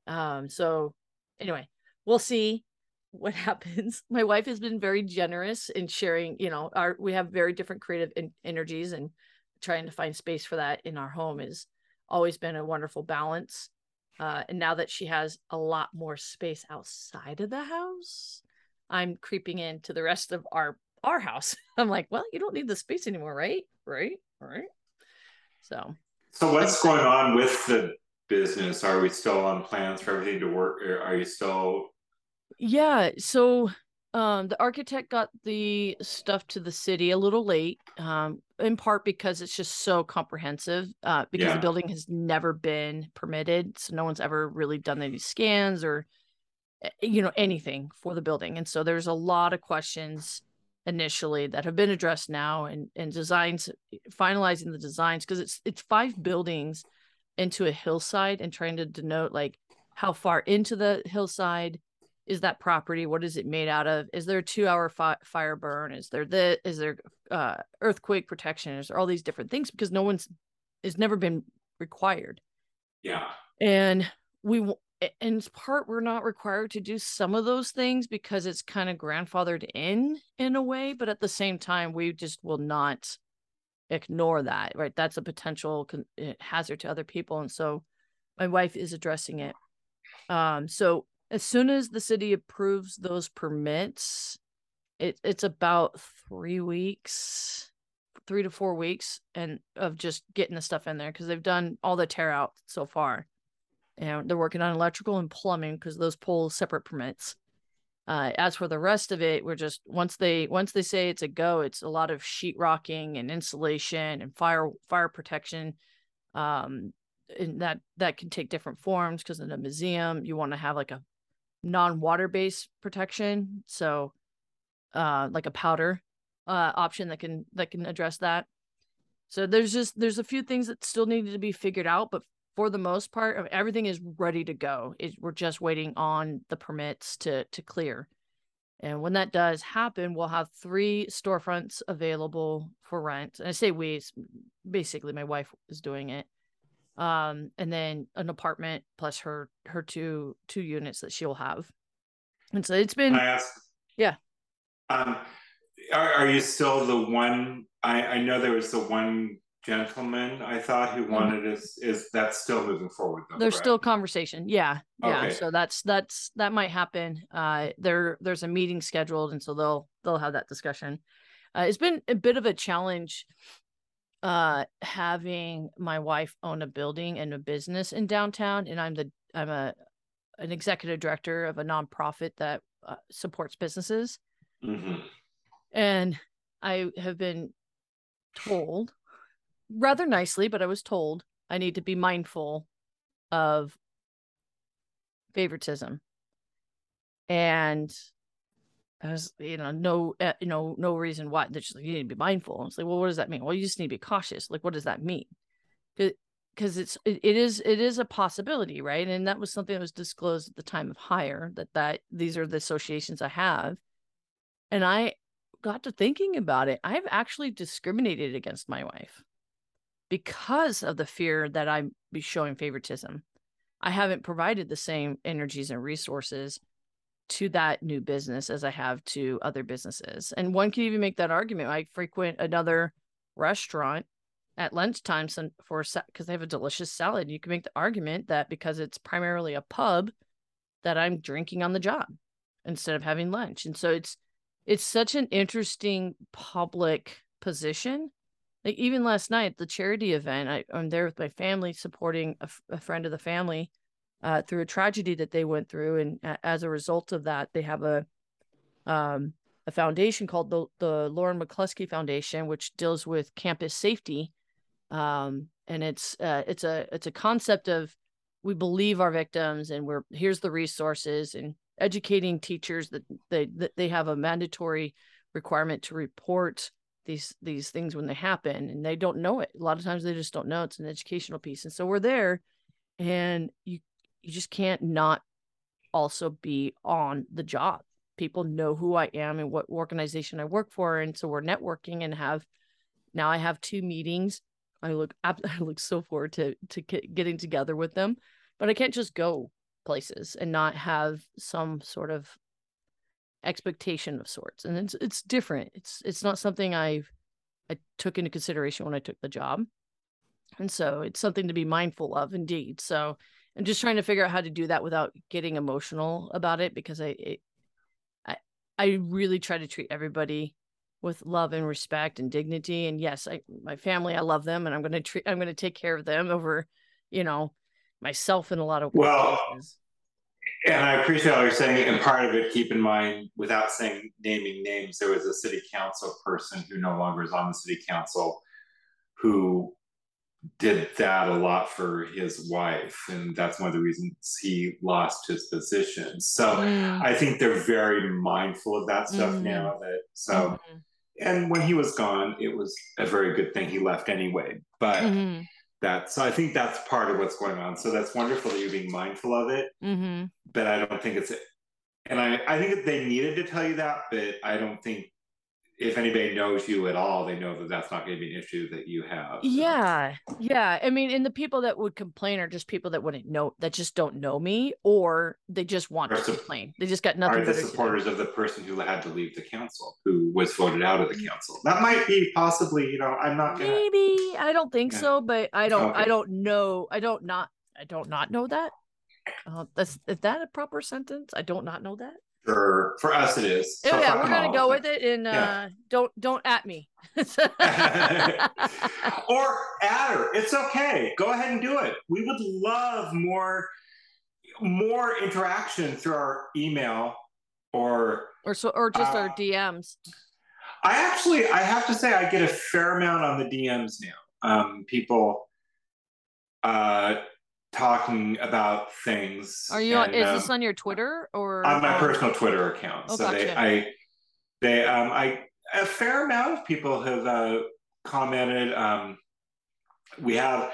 [SPEAKER 1] Um, so anyway, we'll see what happens. My wife has been very generous in sharing, you know, our we have very different creative in, energies and trying to find space for that in our home has always been a wonderful balance. Uh, and now that she has a lot more space outside of the house, I'm creeping into the rest of our our house. I'm like, well, you don't need the space anymore, right? Right? Right. So
[SPEAKER 2] So what's going on with the business? Are we still on plans for everything to work? Are you still
[SPEAKER 1] yeah, so um the architect got the stuff to the city a little late, um, in part because it's just so comprehensive, uh, because
[SPEAKER 2] Yeah.
[SPEAKER 1] the building has never been permitted. So no one's ever really done any scans or eh, you know anything for the building. And so there's a lot of questions initially that have been addressed now and and designs finalizing the designs because it's it's five buildings into a hillside and trying to denote like how far into the hillside is that property? What is it made out of? Is there a two hour fi- fire burn? Is there the is there uh earthquake protection? Is there all these different things? Because no one's has never been required.
[SPEAKER 2] Yeah.
[SPEAKER 1] and we in part we're not required to do some of those things because it's kind of grandfathered in in a way but at the same time we just will not ignore that right? That's a potential eh, hazard to other people and so my wife is addressing it. Um so as soon as the city approves those permits it, it's about three weeks three to four weeks and of just getting the stuff in there because they've done all the tear out so far and they're working on electrical and plumbing because those pull separate permits. Uh, as for the rest of it, we're just once they once they say it's a go, it's a lot of sheetrocking and insulation and fire fire protection. Um, and that that can take different forms because in a museum you want to have like a non water based protection, so uh, like a powder uh option that can that can address that. So there's just there's a few things that still need to be figured out, but for the most part, I mean, everything is ready to go. It, we're just waiting on the permits to to clear. And when that does happen, we'll have three storefronts available for rent. And I say we, basically my wife is doing it. Um, and then an apartment plus her her two two units that she'll have. And so it's been
[SPEAKER 2] I ask?
[SPEAKER 1] Yeah.
[SPEAKER 2] Um, are, are you still the one? I, I know there was the one gentleman I thought who wanted is is that still moving forward though?
[SPEAKER 1] there's
[SPEAKER 2] correct?
[SPEAKER 1] still conversation yeah yeah
[SPEAKER 2] Okay.
[SPEAKER 1] so that's that's that might happen uh there there's a meeting scheduled and so they'll they'll have that discussion uh, it's been a bit of a challenge uh having my wife own a building and a business in downtown and i'm the i'm a an executive director of a nonprofit that uh, supports businesses
[SPEAKER 2] Mhm.
[SPEAKER 1] and i have been told rather nicely but i was told i need to be mindful of favoritism. And i was you know no uh, you know no reason why they're just like you need to be mindful. It's like well what does that mean? Well you just need to be cautious. Like what does that mean? Because it's it, it is it is a possibility right? And that was something that was disclosed at the time of hire that that these are the associations i have. And i got to thinking about it, I've actually discriminated against my wife because of the fear that I be showing favoritism. I haven't provided the same energies and resources to that new business as I have to other businesses. And one could even make that argument. I frequent another restaurant at lunchtime for because they have a delicious salad. You can make the argument that because it's primarily a pub, that I'm drinking on the job instead of having lunch. And so it's it's such an interesting public position. Like even last night, the charity event, I, i'm there with my family supporting a, friend of the family uh, through a tragedy that they went through, and a, as a result of that, they have a um, a foundation called the the Lauren McCluskey Foundation, which deals with campus safety, um, and it's uh, it's a it's a concept of we believe our victims, and we're here's the resources, and educating teachers that they that they have a mandatory requirement to report these these things when they happen and they don't know it. A lot of times they just don't know it's an educational piece and so we're there and you you just can't not also be on the job. People know who i am and what organization i work for and so we're networking and have now i have two meetings. I look i look so forward to to getting together with them but i can't just go places and not have some sort of expectation of sorts and it's it's different. It's it's not something i've i took into consideration when i took the job. And so it's something to be mindful of indeed. So i'm just trying to figure out how to do that without getting emotional about it because i it, i i really try to treat everybody with love and respect and dignity. And yes i my family i love them and i'm going to treat i'm going to take care of them over you know myself in a lot of
[SPEAKER 2] well. And i appreciate all you're saying and part of it keep in mind without saying naming names there was a city council person who no longer is on the city council who did that a lot for his wife and that's one of the reasons he lost his position so mm. i think they're very mindful of that stuff mm-hmm. now that so mm-hmm. and when he was gone it was a very good thing he left anyway but mm-hmm that so i think that's part of what's going on so that's wonderful that you're being mindful of it mm-hmm. but i don't think it's and i i think they needed to tell you that but i don't think if anybody knows you at all, they know that that's not going to be an issue that you have.
[SPEAKER 1] Yeah, yeah. I mean, and the people that would complain are just people that wouldn't know, that just don't know me, or they just want to complain. They just got nothing.
[SPEAKER 2] Are the supporters of the person who had to leave the council, who was voted out of the council? That might be possibly. You know, I'm not.
[SPEAKER 1] Gonna, Maybe I don't think yeah. so, but I don't. Okay. I don't know. I don't not. I don't not know that. Uh, that's is that a proper sentence? I don't not know that
[SPEAKER 2] for for us it is.
[SPEAKER 1] Oh, so yeah, we're gonna go with it and yeah. uh, don't don't at me.
[SPEAKER 2] or at her. It's okay. Go ahead and do it. We would love more more interaction through our email or
[SPEAKER 1] or so or just uh, our DMs.
[SPEAKER 2] I actually I have to say I get a fair amount on the DMs now. Um, people uh talking about things.
[SPEAKER 1] Are you? And, is um, this on your Twitter or
[SPEAKER 2] on my personal Twitter account? Oh, so gotcha. they, I, they, um, I, a fair amount of people have uh, commented. Um, we have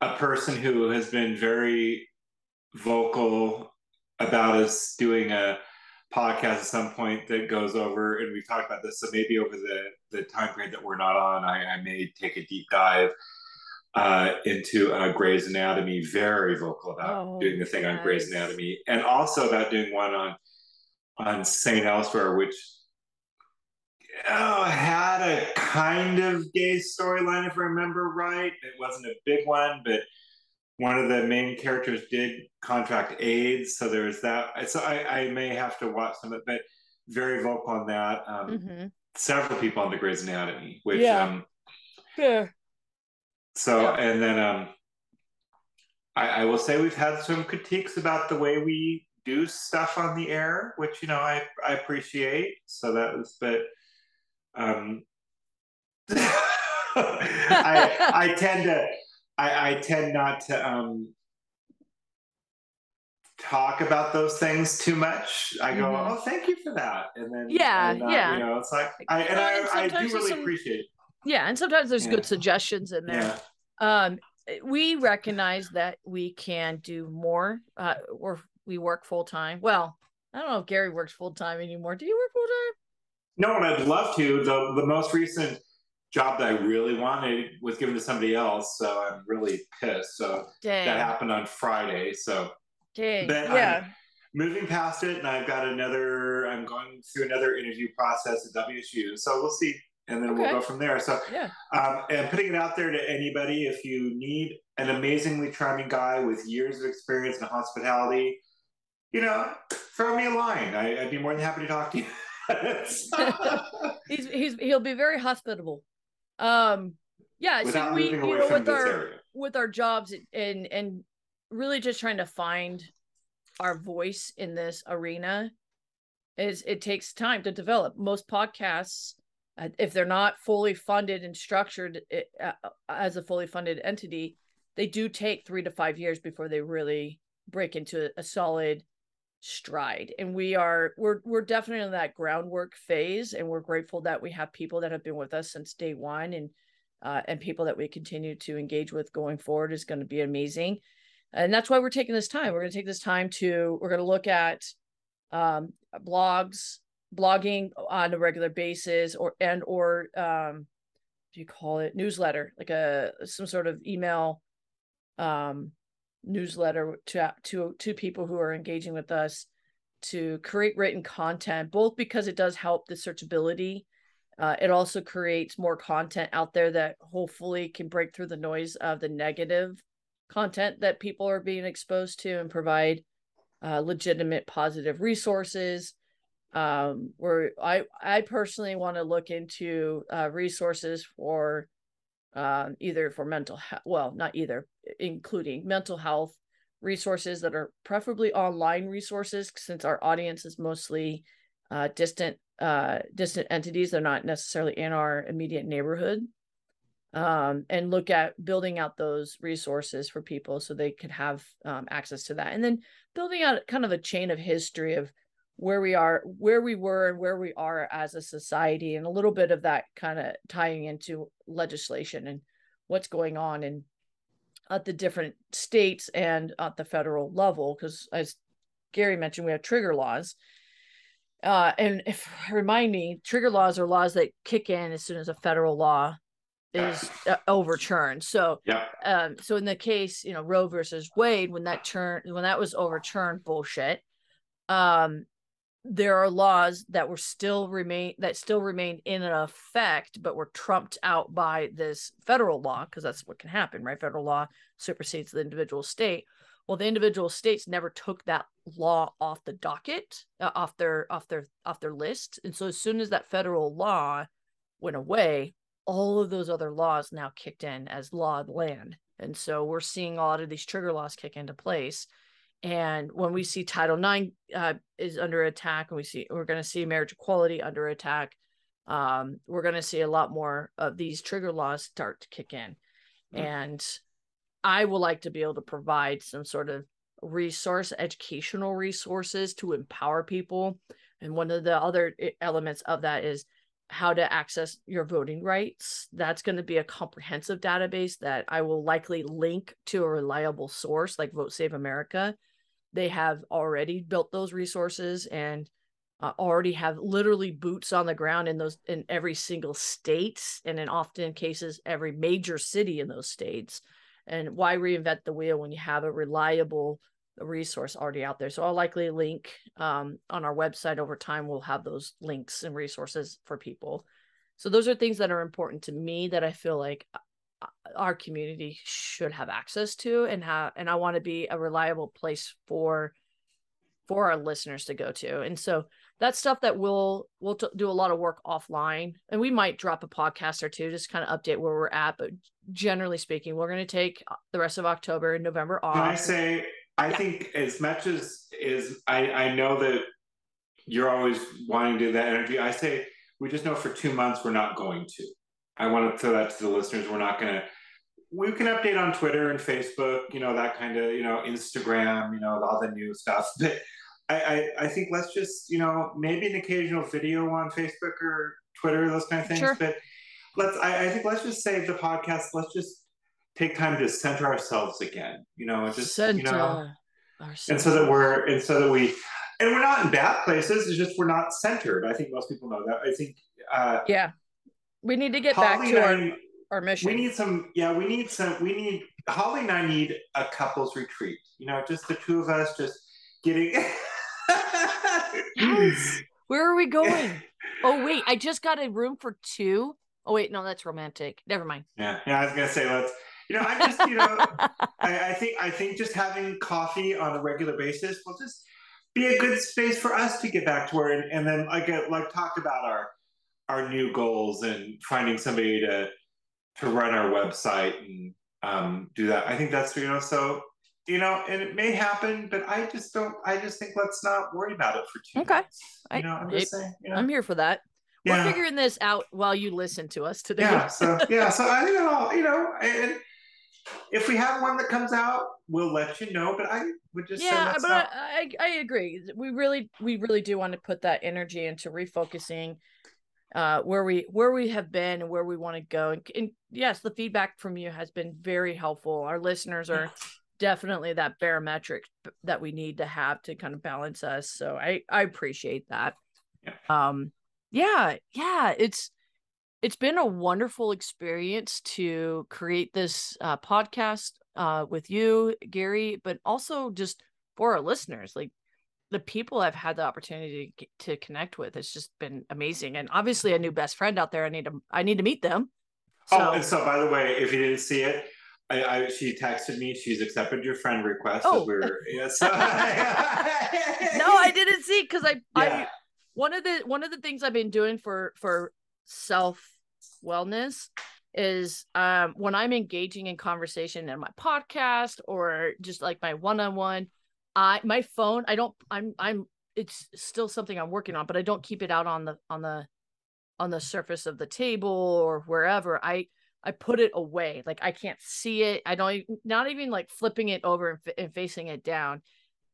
[SPEAKER 2] a person who has been very vocal about us doing a podcast at some point that goes over, and we've talked about this. So maybe over the the time period that we're not on, I, I may take a deep dive uh, into uh, Grey's Anatomy, very vocal about oh, doing the thing on Grey's Anatomy, and also about doing one on on Saint Elsewhere, which oh, had a kind of gay storyline, if I remember right. It wasn't a big one, but one of the main characters did contract AIDS, so there's that. So I, I may have to watch some of it, but very vocal on that. Um, mm-hmm. Several people on the Grey's Anatomy, which yeah. um, yeah so, yeah. and then um, I, I will say we've had some critiques about the way we do stuff on the air, which you know I I appreciate. So that was, but um, I I tend to I, I tend not to um talk about those things too much. I go, mm-hmm. oh, thank you for that, and then
[SPEAKER 1] yeah,
[SPEAKER 2] and, uh,
[SPEAKER 1] yeah,
[SPEAKER 2] you know, it's like I and I, I do really some, appreciate. It.
[SPEAKER 1] Yeah, and sometimes there's yeah. good suggestions in there. Yeah. Um, we recognize that we can do more. Uh, or we work full time. Well, I don't know if Gary works full time anymore. Do you work full time?
[SPEAKER 2] No, and I'd love to. The the most recent job that I really wanted was given to somebody else, so I'm really pissed. So
[SPEAKER 1] Dang.
[SPEAKER 2] that happened on Friday. So
[SPEAKER 1] Dang.
[SPEAKER 2] but
[SPEAKER 1] yeah.
[SPEAKER 2] I'm moving past it, and I've got another. I'm going through another interview process at WSU, so we'll see, and then we'll go from there. So
[SPEAKER 1] Yeah.
[SPEAKER 2] um, and putting it out there to anybody if you need an amazingly charming guy with years of experience in hospitality you know throw me a line I, i'd be more than happy to talk to you
[SPEAKER 1] He's he's he'll be very hospitable. Um yeah,
[SPEAKER 2] without
[SPEAKER 1] so we you know with our
[SPEAKER 2] area
[SPEAKER 1] with our jobs and and really just trying to find our voice in this arena is it takes time to develop most podcasts uh, if they're not fully funded and structured it, uh, as a fully funded entity they do take three to five years before they really break into a solid stride. And we are we're we're definitely in that groundwork phase and we're grateful that we have people that have been with us since day one and uh, and people that we continue to engage with going forward is going to be amazing. And that's why we're taking this time. We're going to take this time to we're going to look at um, blogs blogging on a regular basis or and or um do you call it? Newsletter like a some sort of email um newsletter to to to people who are engaging with us to create written content both because it does help the searchability uh, it also creates more content out there that hopefully can break through the noise of the negative content that people are being exposed to and provide uh, legitimate positive resources um where i i personally want to look into uh resources for um either for mental health well not either including mental health resources that are preferably online resources since our audience is mostly uh distant uh distant entities they're not necessarily in our immediate neighborhood um and look at building out those resources for people so they could have um, access to that. And then building out kind of a chain of history of where we are where we were and where we are as a society and a little bit of that kind of tying into legislation and what's going on in at the different states and at the federal level because as gary mentioned we have trigger laws. Uh, and if remind me trigger laws are laws that kick in as soon as a federal law is uh, overturned. So
[SPEAKER 2] yeah.
[SPEAKER 1] um so in the case you know roe versus wade when that turn when that was overturned bullshit. Um there are laws that were still remain that still remain in effect but were trumped out by this federal law because that's what can happen right? Federal law supersedes the individual state. Well the individual states never took that law off the docket uh, off their off their off their list. And so as soon as that federal law went away all of those other laws now kicked in as law of land. And so we're seeing a lot of these trigger laws kick into place and when we see title ix uh, is under attack and we see we're going to see marriage equality under attack um, we're going to see a lot more of these trigger laws start to kick in
[SPEAKER 2] Mm.
[SPEAKER 1] and i would like to be able to provide some sort of resource educational resources to empower people and one of the other elements of that is how to access your voting rights. That's going to be a comprehensive database that i will likely link to a reliable source like vote save america. They have already built those resources and uh, already have literally boots on the ground in those in every single state and in often cases every major city in those states. And why reinvent the wheel when you have a reliable resource already out there. So i'll likely link um, on our website over time we'll have those links and resources for people. So those are things that are important to me that i feel like uh, our community should have access to and have and i want to be a reliable place for for our listeners to go to. And so that's stuff that we'll we'll t- do a lot of work offline and we might drop a podcast or two just kind of update where we're at but generally speaking we're going to take the rest of october and november off
[SPEAKER 2] Can I say, I
[SPEAKER 1] Yeah.
[SPEAKER 2] think as much as is, I, I know that you're always wanting to do that energy. I say we just know for two months we're not going to. I want to throw that to the listeners. We're not going to. We can update on Twitter and Facebook, you know, that kind of, you know, Instagram, you know, all the new stuff. But I, I, I think let's just, you know, maybe an occasional video on Facebook or Twitter, those kind of things.
[SPEAKER 1] Sure.
[SPEAKER 2] But let's, I, I think let's just save the podcast. Let's just take time to center ourselves again, you know, and just, you know,
[SPEAKER 1] Center
[SPEAKER 2] and so that we're and so that we and we're not in bad places. It's just we're not centered. I think most people know that. I think. Uh,
[SPEAKER 1] yeah, we need to get
[SPEAKER 2] Holly
[SPEAKER 1] back to our
[SPEAKER 2] I-
[SPEAKER 1] our mission.
[SPEAKER 2] we need some. Yeah, we need some. We need Holly and I need a couples retreat. You know, just the two of us, just getting.
[SPEAKER 1] Yes. Where are we going? oh wait, I just got a room for two. Oh wait, no, that's romantic. Never mind.
[SPEAKER 2] Yeah, yeah. I was gonna say let's. You know, I just you know, I, I think I think just having coffee on a regular basis will just be a good space for us to get back to where and, and then like uh, like talk about our our new goals and finding somebody to to run our website and um, do that. I think that's you know so you know, and it may happen, but I just don't. I just think let's not worry about it for two.
[SPEAKER 1] Okay. I-
[SPEAKER 2] You know, I'm just saying. You know?
[SPEAKER 1] I'm here for that.
[SPEAKER 2] yeah.
[SPEAKER 1] We're figuring this out while you listen to us today.
[SPEAKER 2] yeah so yeah so i think it'll you know and if we have one that comes out we'll let you know but i would just say
[SPEAKER 1] yeah, but
[SPEAKER 2] not,
[SPEAKER 1] I, I I agree. We really we really do want to put that energy into refocusing uh where we where we have been and where we want to go. And, and yes, the feedback from you has been very helpful. Our listeners are definitely that barometric that we need to have to kind of balance us. So I I appreciate that.
[SPEAKER 2] Yeah.
[SPEAKER 1] Um yeah, yeah, it's it's been a wonderful experience to create this uh, podcast uh, with you, Gary, but also just for our listeners. Like the people I've had the opportunity to, to connect with, it's just been amazing. And obviously, a new best friend out there. I need to I need to meet them. So,
[SPEAKER 2] oh and so by the way if you didn't see it I, I she texted me she's accepted your friend request
[SPEAKER 1] Oh.
[SPEAKER 2] we were yeah, so,
[SPEAKER 1] no, I didn't see because I I one of the one of the things I've been doing for for self wellness is um when I'm engaging in conversation in my podcast or just like my one-on-one I my phone I don't I'm I'm it's still something I'm working on but I don't keep it out on the on the on the surface of the table or wherever. I I put it away. Like I can't see it. I don't not even like flipping it over and, and facing it down.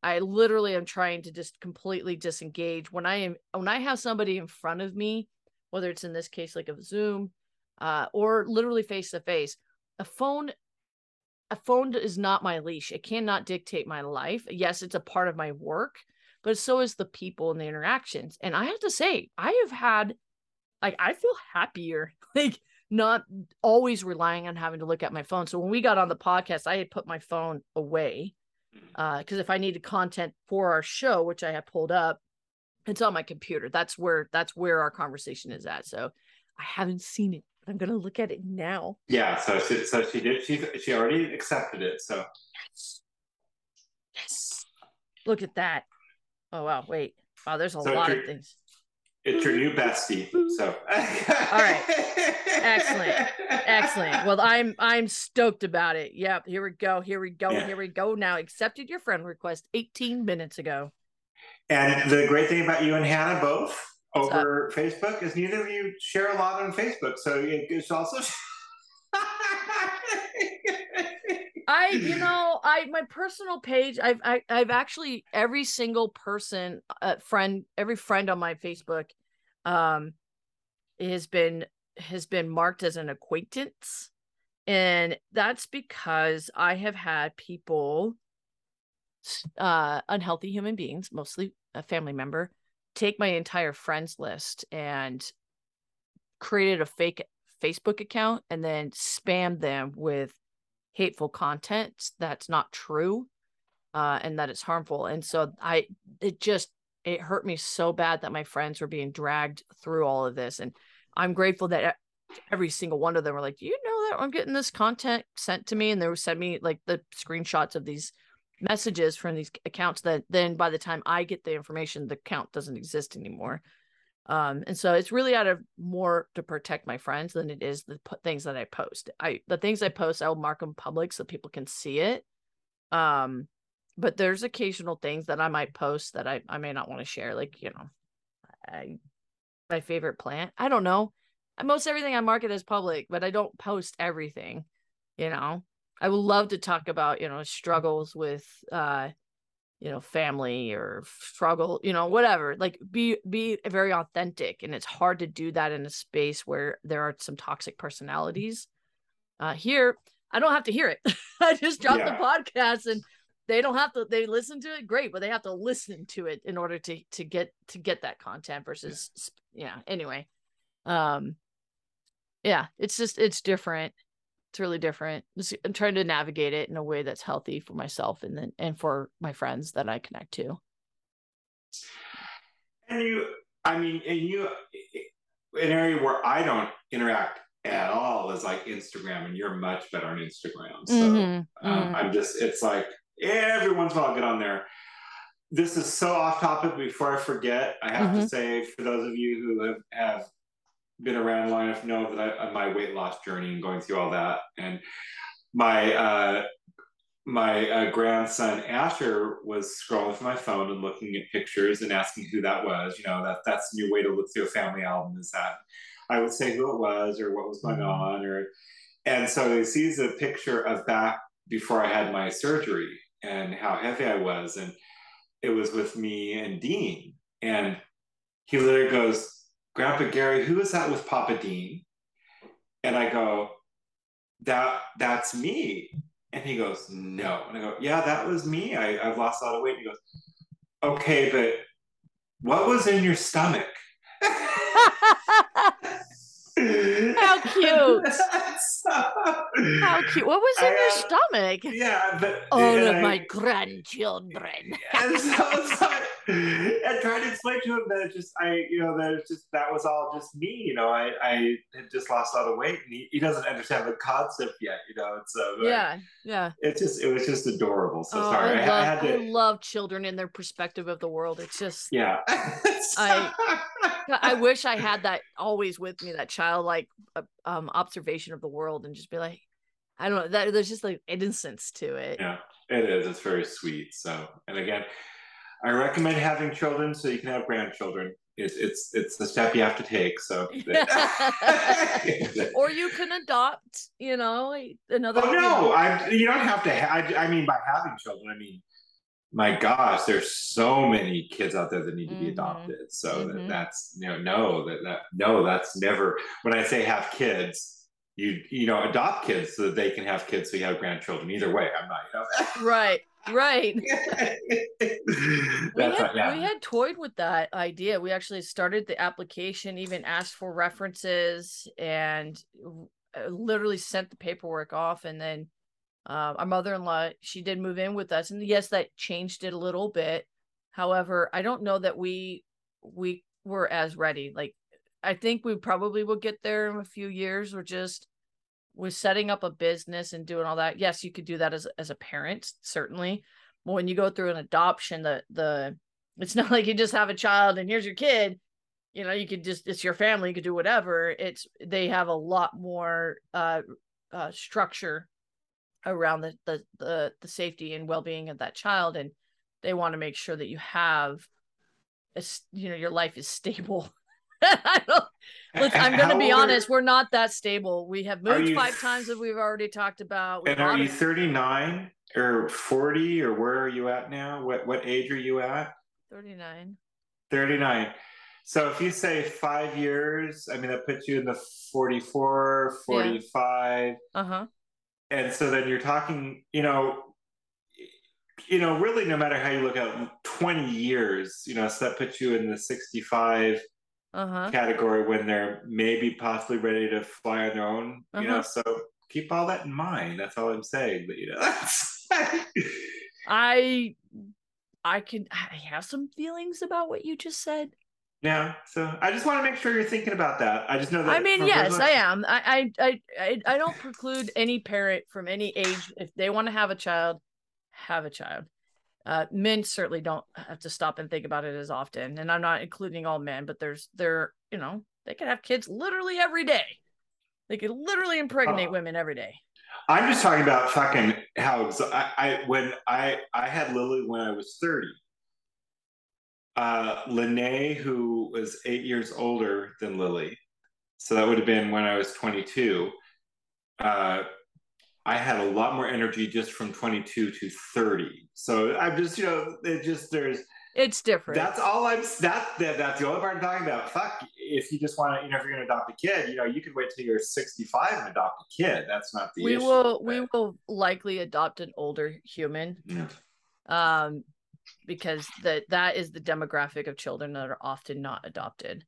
[SPEAKER 1] I literally am trying to just completely disengage. When I am when I have somebody in front of me, whether it's in this case like a Zoom, uh, or literally face to face. A phone, a phone is not my leash. It cannot dictate my life. Yes, it's a part of my work, but so is the people and the interactions. And I have to say, I have had, like, I feel happier, like not always relying on having to look at my phone. So when we got on the podcast, I had put my phone away because if I needed content for our show, which I have pulled up, it's on my computer. That's where that's where our conversation is at. So I haven't seen it, but I'm gonna look at it now.
[SPEAKER 2] yeah so she, so she did she she already accepted it so
[SPEAKER 1] Yes. Yes. Look at that. Oh wow, wait. Wow, there's a
[SPEAKER 2] So
[SPEAKER 1] lot of things.
[SPEAKER 2] it's your new bestie so all
[SPEAKER 1] right. Excellent. Excellent. Well, I'm I'm stoked about it. Yep. Here we go. Here we go.
[SPEAKER 2] Yeah.
[SPEAKER 1] Here we go. Now accepted your friend request 18 minutes ago.
[SPEAKER 2] And the great thing about you and Hannah both over Facebook is neither of you share a lot on Facebook. So it's also.
[SPEAKER 1] I, you know, I my personal page, I've I, I've actually every single person, uh, friend, every friend on my Facebook, um, has been has been marked as an acquaintance, and that's because I have had people, uh, unhealthy human beings, mostly a family member, take my entire friends list and created a fake Facebook account and then spam them with hateful content that's not true uh and that it's harmful. And so i it just it hurt me so bad that my friends were being dragged through all of this. And i'm grateful that every single one of them were like you know that i'm getting this content sent to me? And they were sending me like the screenshots of these messages from these accounts that then by the time i get the information the account doesn't exist anymore. Um and so it's really out of more to protect my friends than it is the p- things that i post. I the things i post i will mark them public so people can see it. Um but there's occasional things that i might post that i, I may not want to share like you know I, my favorite plant. I don't know. Most everything i market as public but i don't post everything you know i would love to talk about you know struggles with uh you know family or struggle you know whatever like be be very authentic and it's hard to do that in a space where there are some toxic personalities. Uh here i don't have to hear it. I just drop
[SPEAKER 2] Yeah.
[SPEAKER 1] the podcast and they don't have to they listen to it great but they have to listen to it in order to to get to get that content versus yeah anyway. Um yeah it's just it's different it's really different i'm trying to navigate it in a way that's healthy for myself and then and for my friends that i connect to
[SPEAKER 2] and you i mean and you an area where i don't interact at all is like instagram and you're much better on instagram so mm-hmm. Um, mm-hmm. i'm just it's like every once in a while I'll get on there. This is so off topic. Before I forget, I have mm-hmm. to say for those of you who have, have been around long enough to know that I, my weight loss journey and going through all that, and my uh, my uh, grandson Asher was scrolling through my phone and looking at pictures and asking who that was. You know that that's a new way to look through a family album. Is that I would say who it was or what was going mm-hmm. on, or and so he sees a picture of back before I had my surgery, and how heavy I was. And it was with me and Dean. And he literally goes, Grandpa Gary, who is that with Papa Dean? And I go, that that's me. And he goes, no. And I go, yeah, that was me. I, I've lost a lot of weight. And he goes, okay, but what was in your stomach?
[SPEAKER 1] How cute. How cute. What was in I, your stomach?
[SPEAKER 2] Yeah, but
[SPEAKER 1] all of I, my grandchildren.
[SPEAKER 2] and so, so I tried to explain to him that it's just I, you know, that it's just that was all just me. You know, I I had just lost all the weight, and he, he doesn't understand the concept yet. You know, it's uh,
[SPEAKER 1] yeah, yeah.
[SPEAKER 2] It's just it was just adorable. So
[SPEAKER 1] oh,
[SPEAKER 2] sorry,
[SPEAKER 1] I, love,
[SPEAKER 2] I, had to.
[SPEAKER 1] I love children in their perspective of the world. It's just
[SPEAKER 2] yeah.
[SPEAKER 1] I I wish I had that always with me. That childlike uh, um observation of the world, and just be like, I don't know. That there's just like innocence to it.
[SPEAKER 2] Yeah, it is. It's very sweet. So, and again I recommend having children so you can have grandchildren. It's it's it's the step you have to take. So,
[SPEAKER 1] or you can adopt. You know, another.
[SPEAKER 2] Oh no, I you don't have to. Ha- I, I mean, by having children, I mean, my gosh, there's so many kids out there that need to be mm-hmm. adopted. So mm-hmm. that, that's you know no that that no that's never. When I say have kids, you you know adopt kids so that they can have kids so you have grandchildren. Either way, I'm not. You
[SPEAKER 1] know. right right. We, had, yeah. we had toyed with that idea. We actually started the application even asked for references and uh, literally sent the paperwork off and then uh, our mother-in-law she did move in with us and yes that changed it a little bit. However i don't know that we we were as ready like i think we probably will get there in a few years we're just with setting up a business and doing all that yes you could do that as, as a parent certainly. But when you go through an adoption the the it's not like you just have a child and here's your kid. You know you could just it's your family you could do whatever. It's they have a lot more uh, uh structure around the, the the the safety and well-being of that child and they want to make sure that you have a, you know your life is stable. I don't, Let's, I'm going to be honest. We're not that stable. We have moved you, five times, as we've already talked about.
[SPEAKER 2] and are you 39 or 40 or where are you at now? What what age are you at?
[SPEAKER 1] 39.
[SPEAKER 2] 39. So if you say five years, I mean that puts you in the 44, 45. Yeah.
[SPEAKER 1] Uh-huh.
[SPEAKER 2] And so then you're talking, you know, you know, really no matter how you look at 20 years, you know, so that puts you in the 65 uh-huh. category when they're maybe possibly ready to fly on their own. Uh-huh. You know, uh-huh. so keep all that in mind. That's all I'm saying. But you know,
[SPEAKER 1] I I can I have some feelings about what you just said.
[SPEAKER 2] Yeah, so I just want to make sure you're thinking about that. I just know that.
[SPEAKER 1] I mean, yes, I am. I, I, I, I don't preclude any parent from any age if they want to have a child, have a child. Uh, men certainly don't have to stop and think about it as often, and I'm not including all men, but there's they're you know, they can have kids literally every day. They could literally impregnate oh. women every day.
[SPEAKER 2] I'm just talking about fucking how I, I when I I had Lily when I was 30. Uh, Lene, who was eight years older than Lily, so that would have been when I was 22. Uh, I had a lot more energy just from 22 to 30. So I'm just, you know, it just there's
[SPEAKER 1] it's different.
[SPEAKER 2] That's all I'm that, that that's the only part I'm talking about. Fuck, if you just want to, you know, if you're gonna adopt a kid, you know, you could wait till you're 65 and adopt a kid. That's not the
[SPEAKER 1] we
[SPEAKER 2] issue.
[SPEAKER 1] will we will likely adopt an older human.
[SPEAKER 2] Yeah.
[SPEAKER 1] um, because that that is the demographic of children that are often not adopted,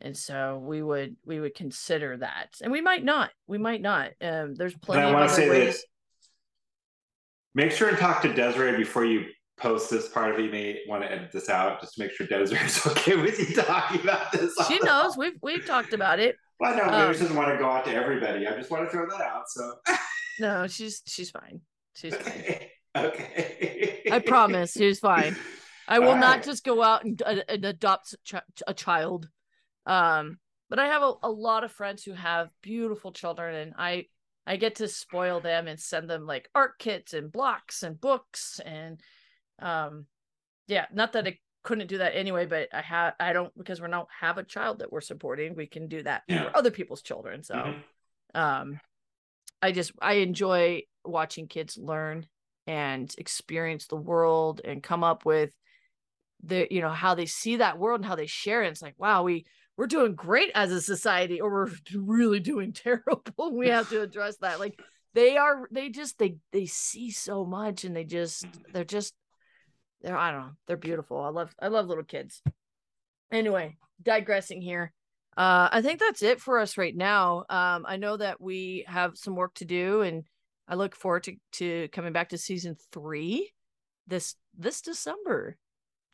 [SPEAKER 1] and so we would we would consider that, and we might not, we might not. Um, there's plenty.
[SPEAKER 2] And I want to say
[SPEAKER 1] ways.
[SPEAKER 2] this. Make sure and talk to Desiree before you post this part of it. You may want to edit this out just to make sure Desiree's okay with you talking about this.
[SPEAKER 1] She knows we've we've talked about it.
[SPEAKER 2] Well, no,
[SPEAKER 1] Um,
[SPEAKER 2] she doesn't want to go out to everybody. I just want to throw that out. So,
[SPEAKER 1] No, she's she's fine. She's fine.
[SPEAKER 2] okay. okay.
[SPEAKER 1] I promise, she's fine. I will
[SPEAKER 2] All
[SPEAKER 1] not just go out and, uh, and adopt a child. Um, but I have a, a lot of friends who have beautiful children, and I I get to spoil them and send them like art kits and blocks and books and um, yeah. Not that I couldn't do that anyway, but I have I don't because we don't have a child that we're supporting. We can do that
[SPEAKER 2] Yeah.
[SPEAKER 1] for other people's children. So
[SPEAKER 2] Mhm.
[SPEAKER 1] um i just i enjoy watching kids learn and experience the world and come up with the you know how they see that world and how they share it it's like wow we we're doing great as a society or we're really doing terrible we have to address that. Like they are they just they they see so much and they just they're just they're i don't know they're beautiful. I love i love little kids. Anyway digressing here. Uh i think that's it for us right now. Um i know that we have some work to do and i look forward to to coming back to season three this this december.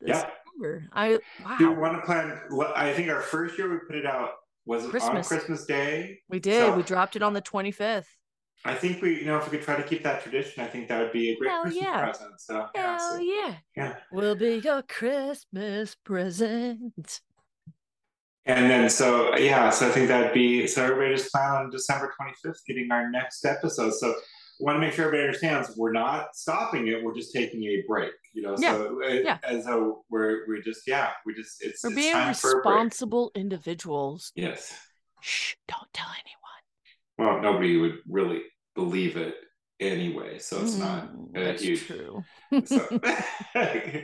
[SPEAKER 1] This
[SPEAKER 2] Yeah.
[SPEAKER 1] December i wow
[SPEAKER 2] Do we want to plan? I think our first year we put it out was it on
[SPEAKER 1] Christmas.
[SPEAKER 2] Christmas Day.
[SPEAKER 1] we did
[SPEAKER 2] So-
[SPEAKER 1] we dropped it on the 25th
[SPEAKER 2] I think we, you know, if we could try to keep that tradition, I think that would be a great
[SPEAKER 1] Hell
[SPEAKER 2] Christmas
[SPEAKER 1] yeah.
[SPEAKER 2] present. So, yeah,
[SPEAKER 1] hell
[SPEAKER 2] so-
[SPEAKER 1] yeah
[SPEAKER 2] yeah.
[SPEAKER 1] will be your christmas present
[SPEAKER 2] And then, so yeah, so I think that'd be so everybody just plan on December 25th getting our next episode. So, want to make sure everybody understands we're not stopping it, we're just taking a break, you know. So, uh,
[SPEAKER 1] yeah.
[SPEAKER 2] as though we're, we're just, yeah, we just, it's,
[SPEAKER 1] we're
[SPEAKER 2] it's
[SPEAKER 1] being
[SPEAKER 2] time for a
[SPEAKER 1] responsible individuals
[SPEAKER 2] Yes.
[SPEAKER 1] shh don't tell anyone
[SPEAKER 2] Well, nobody would really believe it anyway, so it's not
[SPEAKER 1] Mm,
[SPEAKER 2] uh,
[SPEAKER 1] that's
[SPEAKER 2] huge.
[SPEAKER 1] true
[SPEAKER 2] So,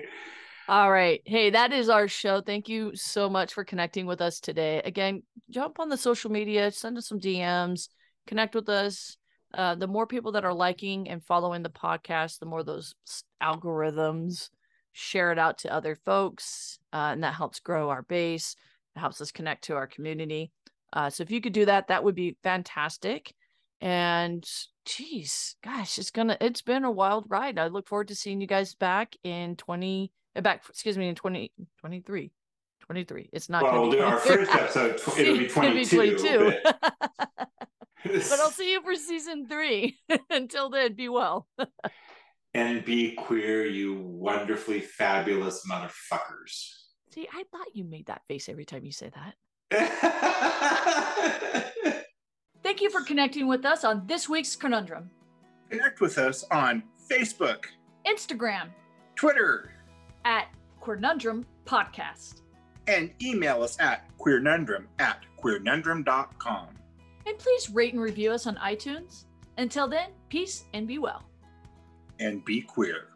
[SPEAKER 1] All right. Hey, that is our show. Thank you so much for connecting with us today. Again, jump on the social media, send us some DMs, connect with us. Uh, the more people that are liking and following the podcast, the more those algorithms share it out to other folks. Uh, and that helps grow our base. It helps us connect to our community. Uh, so if you could do that, that would be fantastic. And geez, gosh, it's gonna it's been a wild ride. I look forward to seeing you guys back in 20 uh, back excuse me in 20 23. 23. It's not
[SPEAKER 2] well, we'll
[SPEAKER 1] be
[SPEAKER 2] do our
[SPEAKER 1] 23.
[SPEAKER 2] first episode. It'll be
[SPEAKER 1] It's gonna
[SPEAKER 2] 22. but-
[SPEAKER 1] but I'll see you for season three. Until then, be well.
[SPEAKER 2] and be queer, you wonderfully fabulous motherfuckers.
[SPEAKER 1] See, I thought you made that face every time you say that. Thank you for connecting with us on this week's conundrum.
[SPEAKER 3] Connect with us on Facebook,
[SPEAKER 1] Instagram
[SPEAKER 3] Twitter,
[SPEAKER 1] at Conundrum Podcast.
[SPEAKER 3] and email us at queernundrum at queernundrum.com.
[SPEAKER 1] And please rate and review us on iTunes. Until then, peace and be well.
[SPEAKER 3] And be queer.